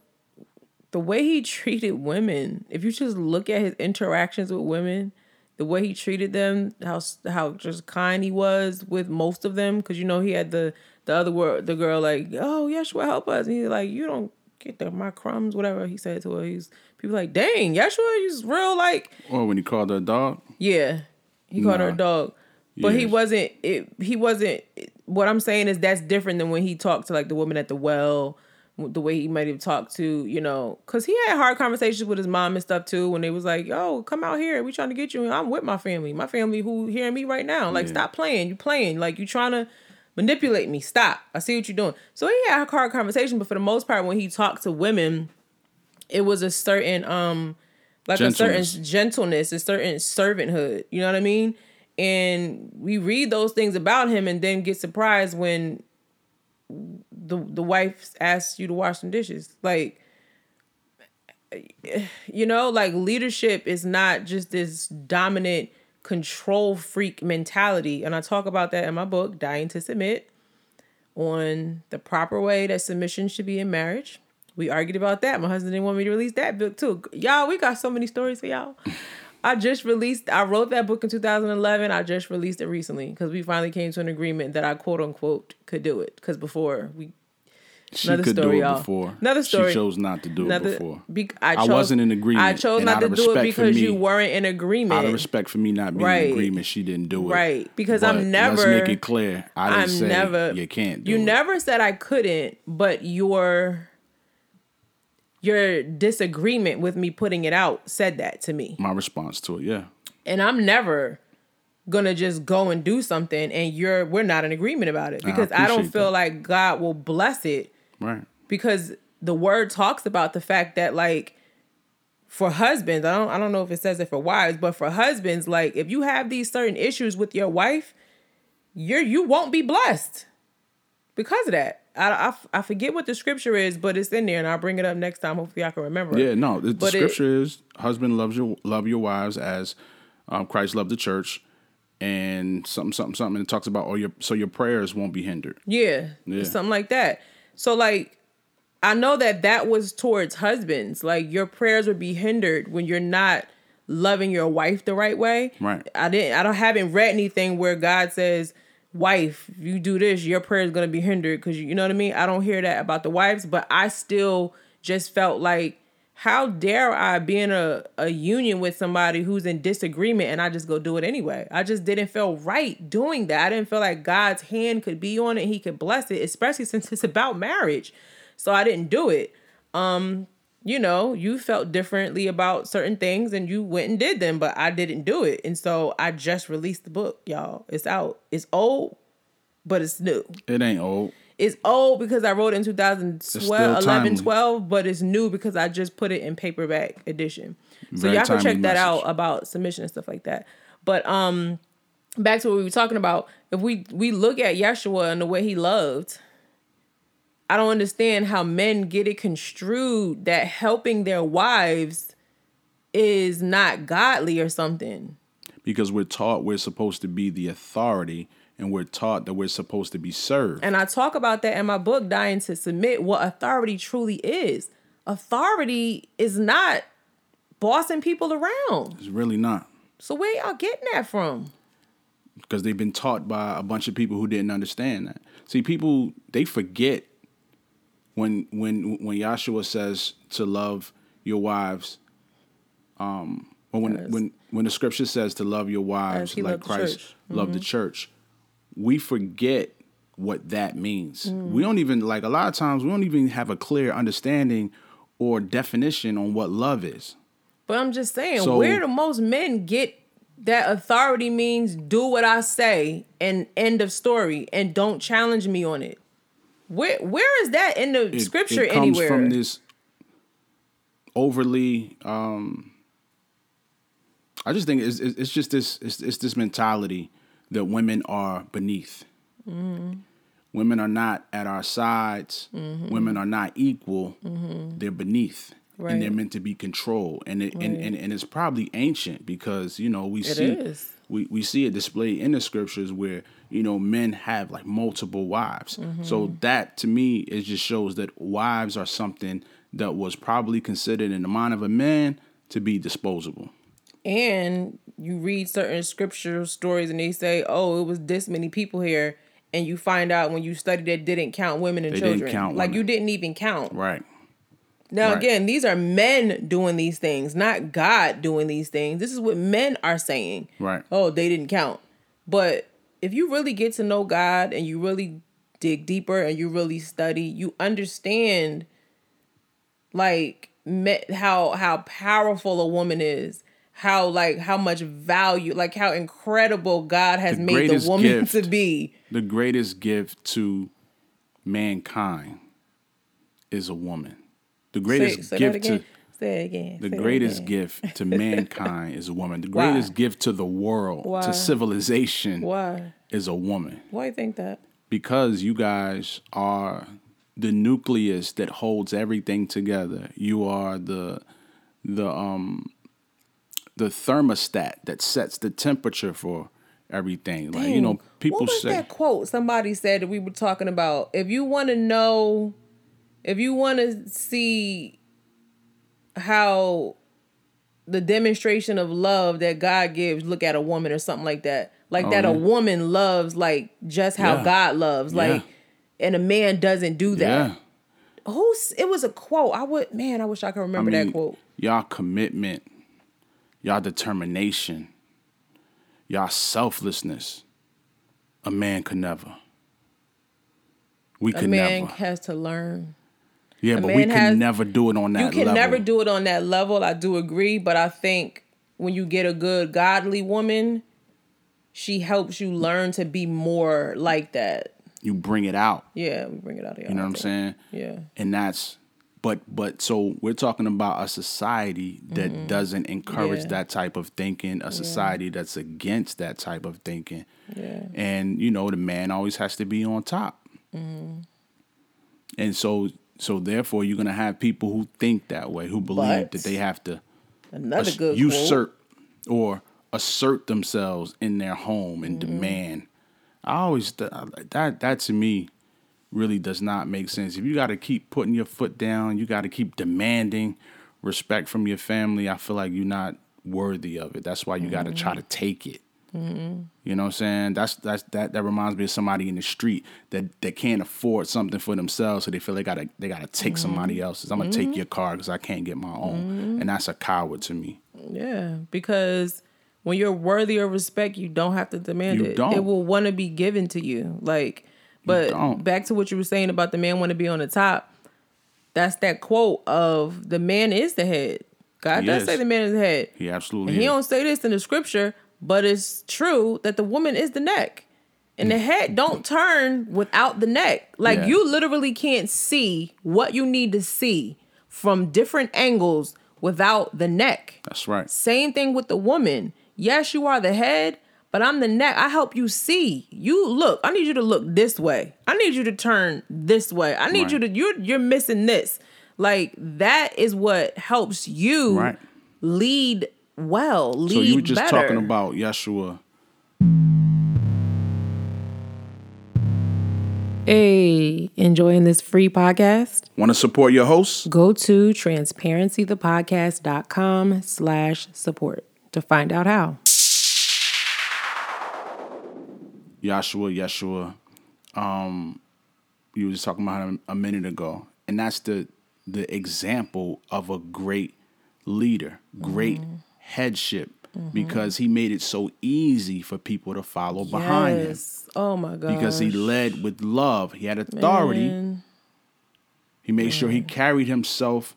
A: the way he treated women, if you just look at his interactions with women, the way he treated them, how how just kind he was with most of them, because you know he had the the other word, the girl like, oh Yeshua help us, and he's like, you don't get the my crumbs, whatever he said to her. He's people like, dang, Yeshua, he's real like,
B: Or when he called her a dog.
A: yeah, he called her a dog, but he wasn't. It, he wasn't. What I'm saying is that's different than when he talked to like the woman at the well, the way he might have talked to you know, because he had hard conversations with his mom and stuff too. When they was like, "Yo, come out here, we trying to get you." And I'm with my family, my family who hearing me right now. Like,
B: Yeah.
A: stop playing. You playing like you trying to manipulate me. Stop. I see what you're doing. So he had a hard conversation, but for the most part, when he talked to women, it was a certain um like a certain gentleness, a certain servanthood. You know what I mean? And we read those things about him and then get surprised when the the wife asks you to wash some dishes. Like you know, like leadership is not just this dominant control freak mentality. And I talk about that in my book, Dying to Submit, on the proper way that submission should be in marriage. We argued about that. My husband didn't want me to release that book too. Y'all, we got so many stories for y'all. I just released, I wrote that book in 2011. I just released it recently because we finally came to an agreement that I quote unquote could do it. Because before we
B: She
A: Another
B: could
A: story,
B: do it
A: y'all.
B: before.
A: Another story.
B: She chose not to do
A: Another-
B: it before.
A: Be, I,
B: I
A: chose,
B: wasn't in agreement,
A: I chose not to do it because you weren't in agreement.
B: Out of respect for me not being
A: Right.
B: in agreement, she didn't do it.
A: Right, because I'm never-
B: Let's make it clear. I say
A: never.
B: you can't. Do
A: you
B: it.
A: never said I couldn't, but your your disagreement with me putting it out said that to me,
B: My response to it, yeah.
A: and I'm never gonna just go and do something and you're we're not in agreement about it because I, don't feel
B: that.
A: like God will bless it
B: Right.
A: because the word talks about the fact that like for husbands, I don't I don't know if it says it for wives, but for husbands, like if you have these certain issues with your wife, you're you won't be blessed because of that. I, I, I forget what the scripture is, but it's in there, and I'll bring it up next time. Hopefully, I can remember.
B: Yeah, no. The, the scripture is husband loves your love your wives as um, Christ loved the church, and something something something. And it talks about oh your so your prayers won't be hindered.
A: Yeah,
B: Yeah.
A: something like that. So like I know that that was towards husbands. Like your prayers would be hindered when you're not loving your wife the right way.
B: Right.
A: I didn't I don't haven't read anything where God says, "Wife, if you do this, your prayer is going to be hindered because you, you know what I mean?" I don't hear that about the wives, but I still just felt like how dare I be in a, a union with somebody who's in disagreement and I just go do it anyway. I just didn't feel right doing that. I didn't feel like God's hand could be on it, he could bless it, especially since it's about marriage. So I didn't do it. Um, you know, you felt differently about certain things and you went and did them, but I didn't do it. And so I just released the book, y'all. It's out. It's old, but it's new.
B: It ain't old.
A: It's old because I wrote it in 2012, 11, 12, but it's new because I just put it in paperback edition. So
B: Very
A: y'all can check that out about submission and stuff like that. But um back to what we were talking about, if we we look at Yeshua and the way he loved, I don't understand how men get it construed that helping their wives is not godly or something.
B: because we're taught we're supposed to be the authority and we're taught that we're supposed to be served.
A: And I talk about that in my book, Dying to Submit, what authority truly is. Authority is not bossing people around.
B: It's really not
A: So where y'all getting that from?
B: because they've been taught by a bunch of people who didn't understand that. See, people they forget when when when Yahshua says to love your wives, um, or when
A: Yes.
B: when when the scripture says to love your wives like
A: loved the
B: Christ
A: church. Mm-hmm.
B: loved the church, we forget what that means.
A: Mm.
B: We don't even like a lot of times we don't even have a clear understanding or definition on what love is.
A: But I'm just saying,
B: So-
A: where do most men get that authority means do what I say and end of story and don't challenge me on it? Where where is that in the
B: it,
A: scripture
B: it comes
A: anywhere?
B: from this overly um i just think it's, it's just this it's, it's this mentality that women are beneath
A: Mm-hmm.
B: women are not at our sides women are not equal they're beneath and they're
A: Mm-hmm.
B: Meant to be controlled and it and, and, and it's probably ancient because you know we
A: It
B: see
A: is.
B: we, we see it displayed in the scriptures where you know men have like multiple wives mm-hmm. so that to me it just shows that wives are something that was probably considered in the mind of a man to be disposable
A: And you read certain scripture stories and they say, oh, it was this many people here. And you find out when you study that didn't count women and
B: They didn't
A: children. like you didn't even count.
B: Right.
A: Now
B: Right.
A: again, these are men doing these things, not God doing these things. This is what men are saying.
B: Right.
A: Oh, they didn't count. But if you really get to know God and you really dig deeper and you really study, you understand like me- how how powerful a woman is. How like how much value, like how incredible God has
B: The
A: made the woman
B: gift.
A: to be.
B: The greatest gift to mankind is a woman. The greatest
A: say that
B: gift to
A: Say it again.
B: the
A: Say
B: greatest
A: again.
B: gift to <laughs> mankind is a woman. The
A: Why?
B: greatest gift to the world,
A: Why?
B: to civilization,
A: Why?
B: is a woman.
A: Why do you think that?
B: Because you guys are the nucleus that holds everything together. You are the the um the thermostat that sets the temperature for everything. Like you know, people
A: what was
B: say
A: that quote somebody said that we were talking about? If you want to know, if you want to see how the demonstration of love that God gives, look at a woman or something like that. Like
B: Oh,
A: that a woman loves like just how
B: Yeah.
A: God loves. Like and a man doesn't do that.
B: yeah.
A: Who's it was a quote. I would man, I wish I could
B: I
A: remember
B: mean,
A: that quote.
B: y'all commitment, y'all determination, y'all selflessness, a man could never. We
A: A
B: could never.
A: A man has to learn.
B: Yeah,
A: a
B: but we can
A: has-
B: never do it on that level.
A: you can
B: level.
A: never do it on that level. I do agree, but I think when you get a good godly woman, she helps you learn to be more like that.
B: you bring it out.
A: Yeah, we bring it out.
B: You know what I'm saying?
A: Yeah.
B: And that's but but so we're talking about a society that doesn't encourage
A: Mm-hmm. Yeah.
B: that type of thinking, a society that's against that type of thinking.
A: Yeah.
B: And you know, the man always has to be on top.
A: Mm-hmm.
B: And so so therefore you're gonna have people who think that way, who believe
A: But-
B: that they have to
A: Another
B: ass-
A: good
B: usurp or assert themselves in their home and
A: Mm-hmm.
B: demand. I always th- that that to me really does not make sense. If you got to keep putting your foot down, you got to keep demanding respect from your family. I feel like you're not worthy of it. That's why you got to try
A: Mm-hmm.
B: to take it. You know what I'm saying? That's that's that that reminds me of somebody in the street that that can't afford something for themselves, so they feel they gotta they gotta take
A: Mm-hmm.
B: somebody else's. I'm gonna take your car because I can't get my own, and that's a coward to me.
A: Yeah, because when you're worthy of respect, you don't have to demand
B: You
A: it.
B: don't.
A: It will want to be given to you. Like, but back to what you were saying about the man want to be on the top. That's that quote of the man is the head. God
B: He
A: does
B: is.
A: say the man is the head.
B: He absolutely.
A: And he
B: is.
A: don't say this in the scripture, but it's true that the woman is the neck. And the head don't turn without the neck. Like
B: Yeah.
A: you literally can't see what you need to see from different angles without the neck.
B: That's right.
A: Same thing with the woman. Yes, you are the head, but I'm the neck. I help you see. You look. I need you to look this way. I need you to turn this way. I need
B: Right.
A: you to you're you're missing this. Like that is what helps you
B: Right.
A: lead well, lead
B: So you were just
A: better.
B: talking about Yeshua.
A: Hey, enjoying this free podcast?
B: Want to support your hosts?
A: Go to transparencythepodcast.com slash support to find out how.
B: Yeshua, Yeshua. Um, you were just talking about him a minute ago, and that's the the example of a great leader, great headship, because he made it so easy for people to follow behind him.
A: Oh my God.
B: Because he led with love, he had authority. He made sure he carried himself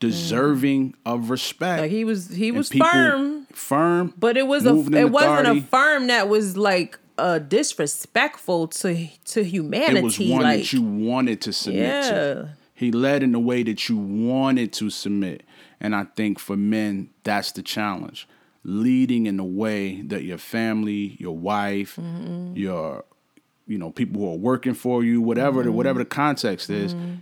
B: deserving of respect.
A: Like he was he was firm,
B: firm,
A: but it was a it wasn't a firm that was like uh disrespectful to to humanity.
B: it was one
A: like,
B: that you wanted to submit to. He led in the way that you wanted to submit. And I think for men, that's the challenge. Leading in the way that your family, your wife,
A: Mm-hmm.
B: your you know, people who are working for you, whatever the whatever the context is,
A: Mm-hmm.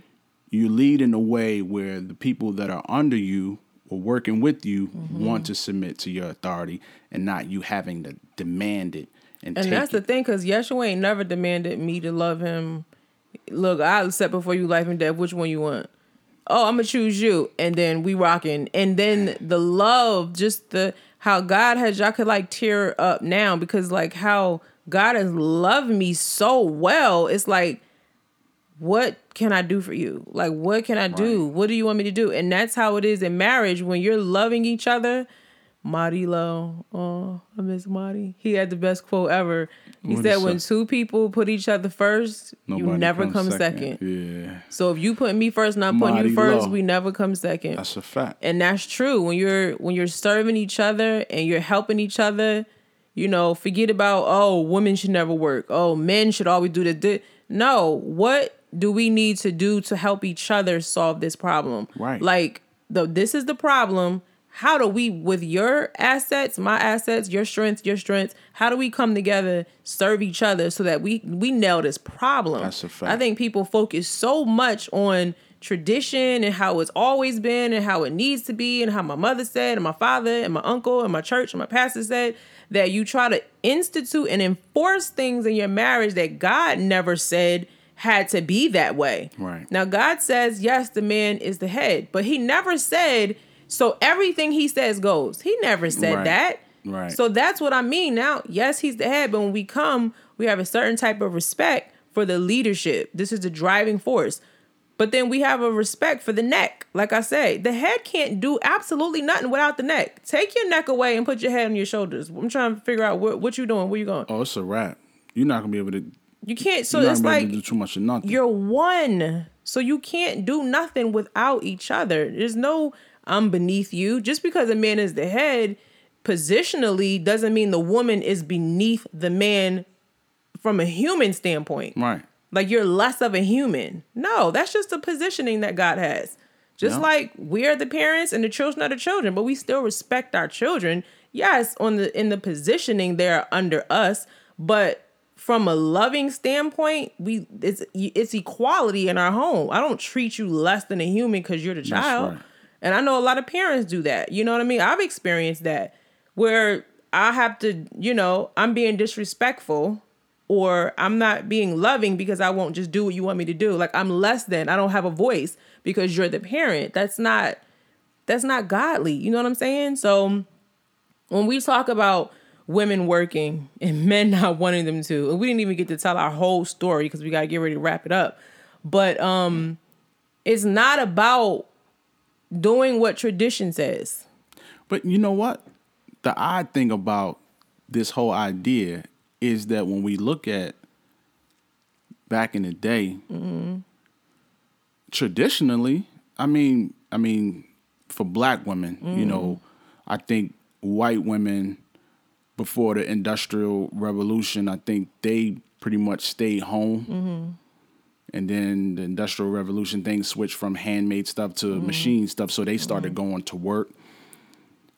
B: you lead in a way where the people that are under you or working with you
A: Mm-hmm.
B: want to submit to your authority and not you having to demand it and,
A: And that's
B: it.
A: the thing, because Yeshua ain't never demanded me to love him. Look, I'll set before you life and death. Which one you want? Oh, I'm gonna choose you, and then we rocking, and then the love, just the how God has y'all could like tear up now because like how God has loved me so well. It's like, what can I do for you? Like, what can I do? What do you want me to do? And that's how it is in marriage when you're loving each other. Marty Lowe, oh, I miss Marty. He had the best quote ever. He said, "When two people put each other first, you never come second.
B: Yeah,
A: So if you put me first, and I'm putting
B: Marty
A: you first,
B: Lowe.
A: we never come second.
B: that's a fact.
A: and that's true. When you're when you're serving each other and you're helping each other, you know, forget about oh, women should never work. Oh, men should always do this. No, what do we need to do to help each other solve this problem?
B: Right.
A: Like the this is the problem. How do we, with your assets, my assets, your strengths, your strengths, how do we come together, serve each other so that we we nail this problem?
B: That's a fact.
A: I think people focus so much on tradition and how it's always been and how it needs to be and how my mother said and my father and my uncle and my church and my pastor said that you try to institute and enforce things in your marriage that God never said had to be that way.
B: Right.
A: Now God says yes, the man is the head, but he never said so everything he says goes. He never said
B: Right.
A: that.
B: Right.
A: So that's what I mean. Now, yes, he's the head, but when we come, we have a certain type of respect for the leadership. This is the driving force. But then we have a respect for the neck. Like I say, the head can't do absolutely nothing without the neck. Take your neck away and put your head on your shoulders. I'm trying to figure out what, what you doing, where you going.
B: Oh, it's a wrap. You're not gonna be able to.
A: You can't. So it's
B: not gonna be
A: like
B: do too much of nothing.
A: you're one. So you can't do nothing without each other. There's no I'm beneath you. Just because a man is the head positionally doesn't mean the woman is beneath the man from a human standpoint.
B: right.
A: Like you're less of a human. No, that's just the positioning that God has. Just
B: Yeah.
A: like we are the parents and the children are the children, but we still respect our children. Yes, on the in the positioning they're under us, but from a loving standpoint, we it's it's equality in our home. I don't treat you less than a human because you're the child.
B: right.
A: And I know a lot of parents do that. You know what I mean? I've experienced that where I have to, you know, I'm being disrespectful or I'm not being loving because I won't just do what you want me to do. Like I'm less than. I don't have a voice because you're the parent. That's not that's not godly. You know what I'm saying? So when we talk about women working <laughs> and men not wanting them to, and we didn't even get to tell our whole story because we got to get ready to wrap it up. But um it's not about doing what tradition says.
B: But you know what? The odd thing about this whole idea is that when we look at back in the day, traditionally, I mean, I mean, for black women, you know, mm. I think white women before the industrial revolution, I think they pretty much stayed home. Mm-hmm. And then the industrial revolution thing switched from handmade stuff to machine stuff, so they started going to work.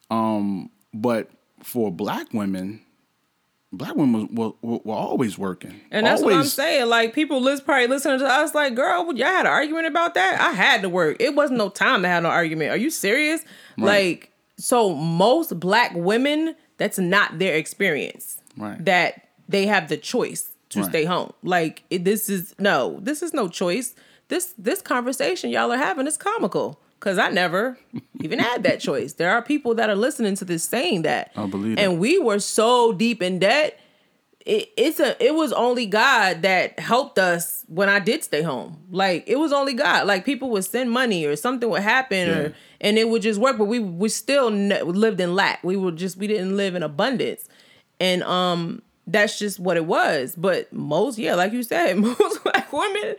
B: Um, but for black women, black women were, were, were always working,
A: And that's what I'm saying. Like people list probably listening to us like, girl, y'all had an argument about that? I had to work. It wasn't no time to have no argument. Are you serious? Like, so most black women, that's not their experience.
B: Right.
A: That they have the choice to
B: Right.
A: stay home. Like it, this is no, this is no choice. This this conversation y'all are having is comical. Cause I never <laughs> even had that choice. There are people that are listening to this saying that.
B: I believe
A: And
B: it.
A: we were so deep in debt it, it's a it was only God that helped us when I did stay home. Like it was only God. Like people would send money or something would happen
B: Yeah.
A: or and it would just work. But we we still ne- lived in lack. We were just we didn't live in abundance, and um that's just what it was. But most yeah, like you said, <laughs> most black women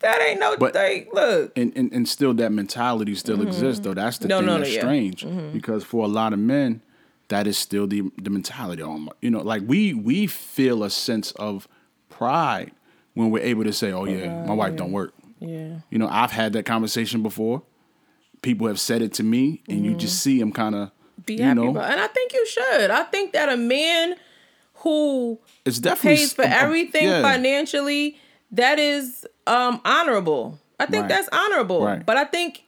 A: that ain't no
B: But-
A: thing. Look,
B: and, and and still that mentality still exists though. That's the
A: Mm-hmm. No,
B: thing
A: no,
B: that's
A: no, yeah.
B: strange because for a lot of men, that is still the the mentality. On you know, like we we feel a sense of pride when we're able to say, "Oh yeah, my wife don't work."
A: yeah,
B: You know, I've had that conversation before. People have said it to me, and you just see them kind of,
A: Mm-hmm. be
B: you
A: happy
B: know,
A: about. And I think you should. I think that a man who
B: it's definitely
A: pays for
B: um, um,
A: everything
B: yeah.
A: financially that is um honorable i think
B: Right.
A: that's honorable
B: Right.
A: but i think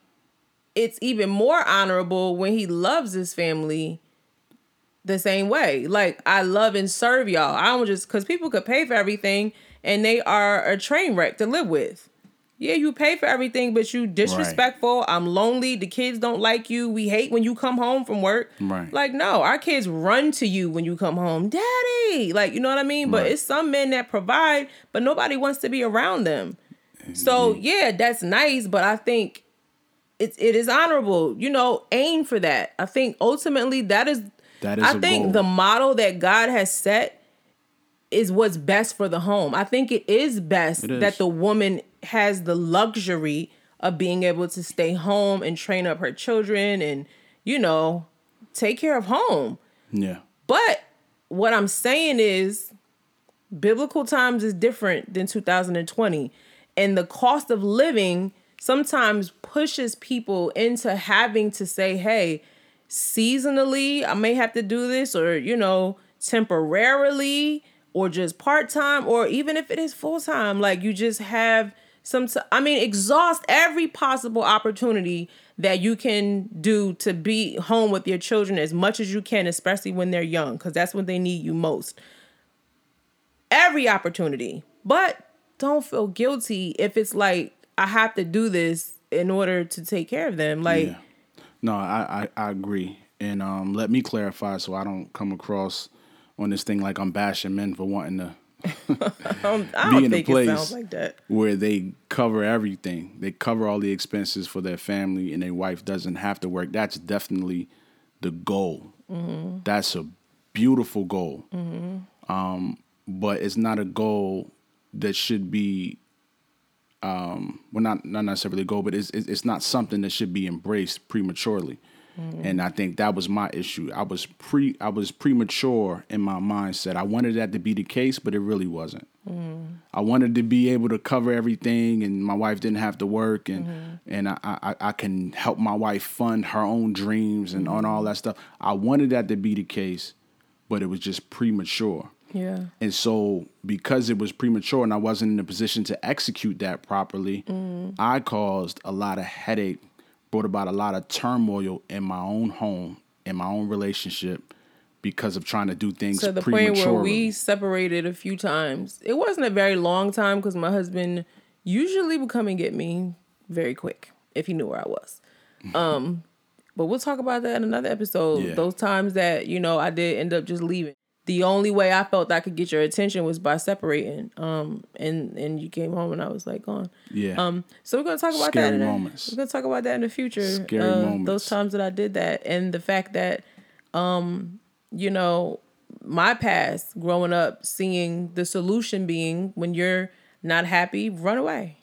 A: it's even more honorable when he loves his family the same way like i love and serve y'all i don't just because people could pay for everything and they are a train wreck to live with Yeah, you pay for everything, but you disrespectful. I'm lonely. The kids don't like you. We hate when you come home from work.
B: Right.
A: Like, no, our kids run to you when you come home. Daddy. Like, you know what I mean? But
B: Right.
A: it's some men that provide, but nobody wants to be around them. So yeah, that's nice, but I think it, it is honorable. You know, aim for that. I think ultimately that is
B: That is
A: I think
B: goal.
A: the model that God has set is what's best for the home. I think it is best
B: It is.
A: that the woman has the luxury of being able to stay home and train up her children and, you know, take care of home.
B: Yeah.
A: But what I'm saying is biblical times is different than 2020 and the cost of living sometimes pushes people into having to say, "Hey, seasonally, I may have to do this or, you know, temporarily or just part-time or even if it is full-time, like you just have some I mean, exhaust every possible opportunity that you can do to be home with your children as much as you can, especially when they're young, because that's when they need you most. Every opportunity. But don't feel guilty if it's like, I have to do this in order to take care of them. Like,
B: Yeah. No, I, I, I agree. And um, let me clarify so I don't come across on this thing like I'm bashing men for wanting to <laughs>
A: I don't,
B: be in a place
A: like that.
B: where they cover everything. They cover all the expenses for their family and their wife doesn't have to work. That's definitely the goal.
A: Mm-hmm.
B: That's a beautiful goal. Um, but it's not a goal that should be um, well not not necessarily a goal, but it's it's not something that should be embraced prematurely. And I think that was my issue. I was pre I was premature in my mindset. I wanted that to be the case, but it really wasn't. I wanted to be able to cover everything, and my wife didn't have to work, and and I, I I can help my wife fund her own dreams and on all that stuff. I wanted that to be the case, but it was just premature.
A: Yeah.
B: And so, because it was premature and I wasn't in a position to execute that properly, I caused a lot of headache, brought about a lot of turmoil in my own home, in my own relationship, because of trying to do things
A: to the point where we separated a few times. It wasn't a very long time because my husband usually would come and get me very quick if he knew where I was. Um, but we'll talk about that in another episode.
B: Yeah.
A: Those times that you know I did end up just leaving. The only way I felt I could get your attention was by separating. Um, and and you came home and I was like gone.
B: yeah.
A: Um, so we're gonna talk about
B: Scary
A: that. In
B: moments.
A: We're gonna talk about that in the future.
B: Scary
A: uh,
B: moments.
A: Those times that I did that, and the fact that, um, you know, my past growing up, seeing the solution being when you're not happy, run away,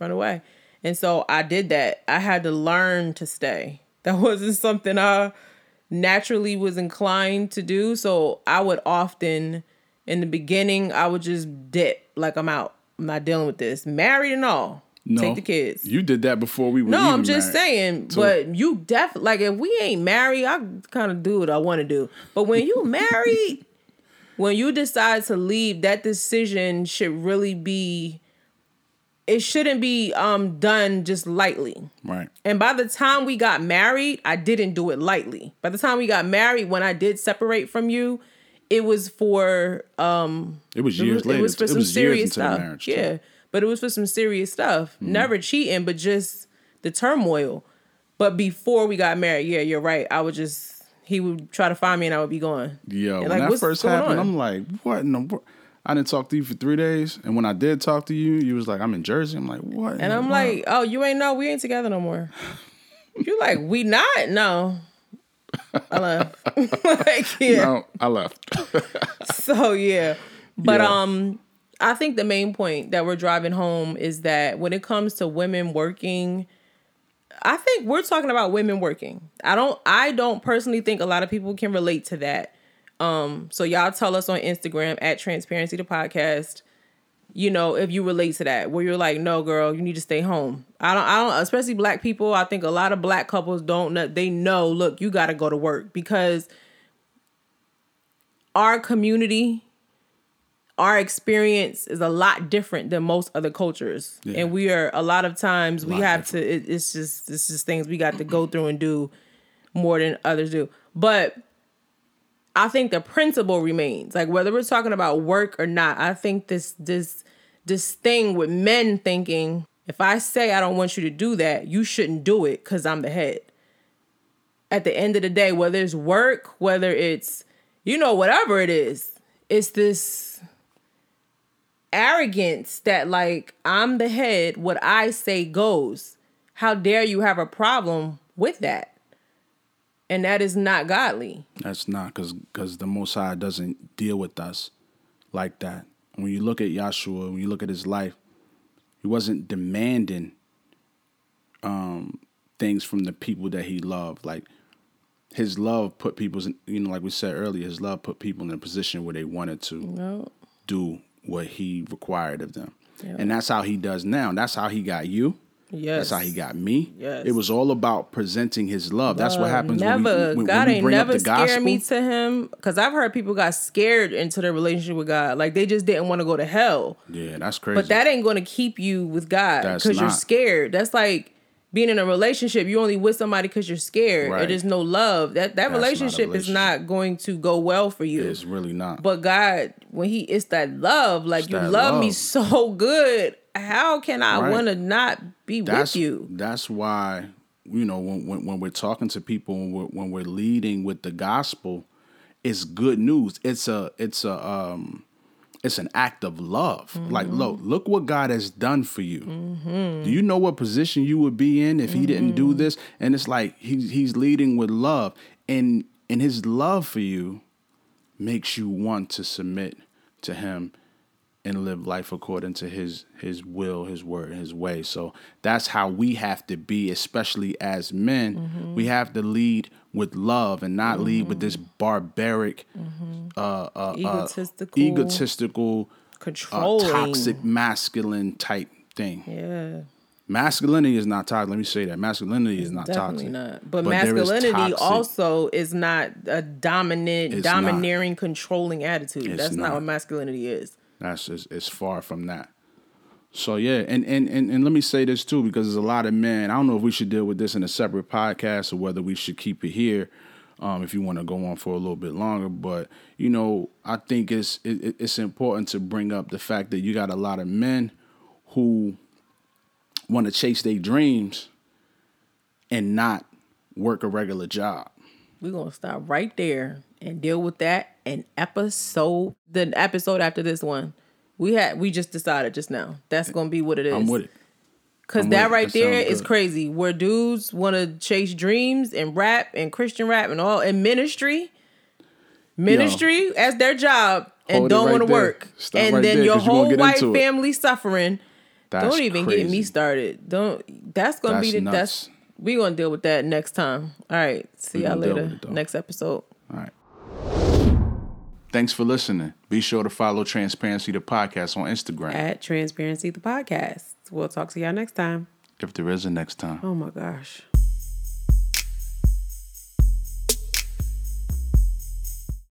A: run away. And so I did that. I had to learn to stay. <laughs> That wasn't something I naturally was inclined to do. So I would often, in the beginning, I would just dip, like I'm out. I'm not dealing with this. Married and all.
B: no,
A: Take the kids.
B: You did that before we were.
A: No, I'm just
B: married.
A: saying,
B: So-
A: but you definitely like if we ain't married, I kind of do what I want to do. But when you married, <laughs> when you decide to leave, that decision should really be. It shouldn't be um done just lightly.
B: Right.
A: And by the time we got married, I didn't do it lightly. By the time we got married, when I did separate from you, it was for um
B: It was
A: it
B: years
A: was,
B: later.
A: it was for
B: It
A: some
B: was
A: serious stuff.
B: marriage, too.
A: yeah, but it was for some serious stuff.
B: Mm-hmm.
A: Never cheating, but just the turmoil. But before we got married, yeah, you're right. I would just he would try to find me and I would be gone.
B: Yo,
A: And
B: when
A: like,
B: that first happened,
A: on?
B: I'm like, what in the world? I didn't talk to you for three days, and when I did talk to you, you was like, "I'm in Jersey." I'm like, "What?"
A: And I'm like, oh, you ain't know we ain't together no more. <laughs> you like, we not? No. I left. <laughs> like, <laughs> yeah.
B: "No, I left."
A: So yeah. But
B: Yeah.
A: um I think the main point that we're driving home is that when it comes to women working, I think we're talking about women working. I don't I don't personally think a lot of people can relate to that. Um so y'all tell us on Instagram at transparency the podcast you know, if you relate to that, where you're like, no, girl, you need to stay home. I don't, I don't, especially black people. I think a lot of black couples don't know, they know, look, you got to go to work because our community, our experience is a lot different than most other cultures.
B: Yeah.
A: And we are, a lot of times, we have to, it, it's just, it's just things we got to go through and do more than others do. But I think the principle remains. Like whether we're talking about work or not, I think this this this thing with men thinking if I say I don't want you to do that, you shouldn't do it because I'm the head. At the end of the day, whether it's work, whether it's, you know, whatever it is, it's this arrogance that, like, I'm the head, what I say goes. How dare you have a problem with that? And that is not godly.
B: That's not because because the Most High doesn't deal with us like that. When you look at Yahshua, when you look at his life, he wasn't demanding um, things from the people that he loved. Like his love put people's, you know, like we said earlier, his love put people in a position where they wanted to
A: No.
B: do what he required of them.
A: Yeah.
B: And that's how he does now. That's how he got you.
A: Yes.
B: That's how he got me.
A: Yes.
B: It was all about presenting his love. That's what
A: Uh,
B: happens
A: Never,
B: when we, when,
A: God
B: when
A: ain't
B: bring
A: never
B: up the gospel.
A: scared me to Him because I've heard people got scared into their relationship with God, like they just didn't want to go to hell.
B: yeah, that's crazy.
A: But that ain't going to keep you with God because you're scared. That's like being in a relationship. You only with somebody because you're scared.
B: Right.
A: It is no love. That that
B: not
A: relationship, is not going to go well for you.
B: it's really not.
A: But God, when He it's that love, like
B: It's
A: you
B: that
A: love, me so good. How can I
B: Right.
A: want to not be
B: that's
A: with you?
B: That's why you know when when, when we're talking to people when we're, when we're leading with the gospel, it's good news. It's a it's a um it's an act of love. Like mm-hmm. look look what God has done for you. Mm-hmm. Do you know what position you would be in if He didn't do mm-hmm. this? And it's like he's he's leading with love, and and His love for you makes you want to submit to Him and live life according to his his will, his word, his way. So that's how we have to be, especially as men.
A: Mm-hmm.
B: We have to lead with love and not lead with this barbaric, uh, uh,
A: Egotistical.
B: uh, egotistical, uh,
A: Controlling.
B: toxic, masculine type thing.
A: Yeah.
B: Masculinity is not toxic. Let me say that masculinity is not
A: Definitely
B: toxic.
A: not. But,
B: is
A: masculinity
B: toxic-
A: also is not a dominant,
B: It's not.
A: domineering, controlling attitude.
B: It's
A: That's not.
B: not.
A: what masculinity is.
B: That's just it's far from that. So yeah, and, and and and let me say this too, because there's a lot of men. I don't know if we should deal with this in a separate podcast or whether we should keep it here. Um, if you want to go on for a little bit longer, but you know, I think it's it, it's important to bring up the fact that you got a lot of men who want to chase their dreams and not work a regular job.
A: We're gonna stop right there and deal with that in episode the episode after this one. We had we just decided just now. That's gonna be what it is.
B: I'm with it.
A: Cause
B: I'm
A: that
B: it.
A: right
B: That
A: there
B: good.
A: crazy. Where dudes want to chase dreams and rap and Christian rap and all and ministry, ministry as their job and don't
B: right
A: want to
B: there.
A: work,
B: Stop
A: and
B: right
A: then
B: there,
A: your whole white
B: into it.
A: family suffering.
B: That's
A: don't even get me started. Don't. That's gonna be the.
B: nuts.
A: That's we gonna deal with that next time. All right. See y'all later.
B: it.
A: Next episode.
B: Thanks for listening. Be sure to follow Transparency the Podcast on Instagram.
A: At Transparency the podcast. We'll talk to y'all next time.
B: If there is a next time.
A: Oh my gosh.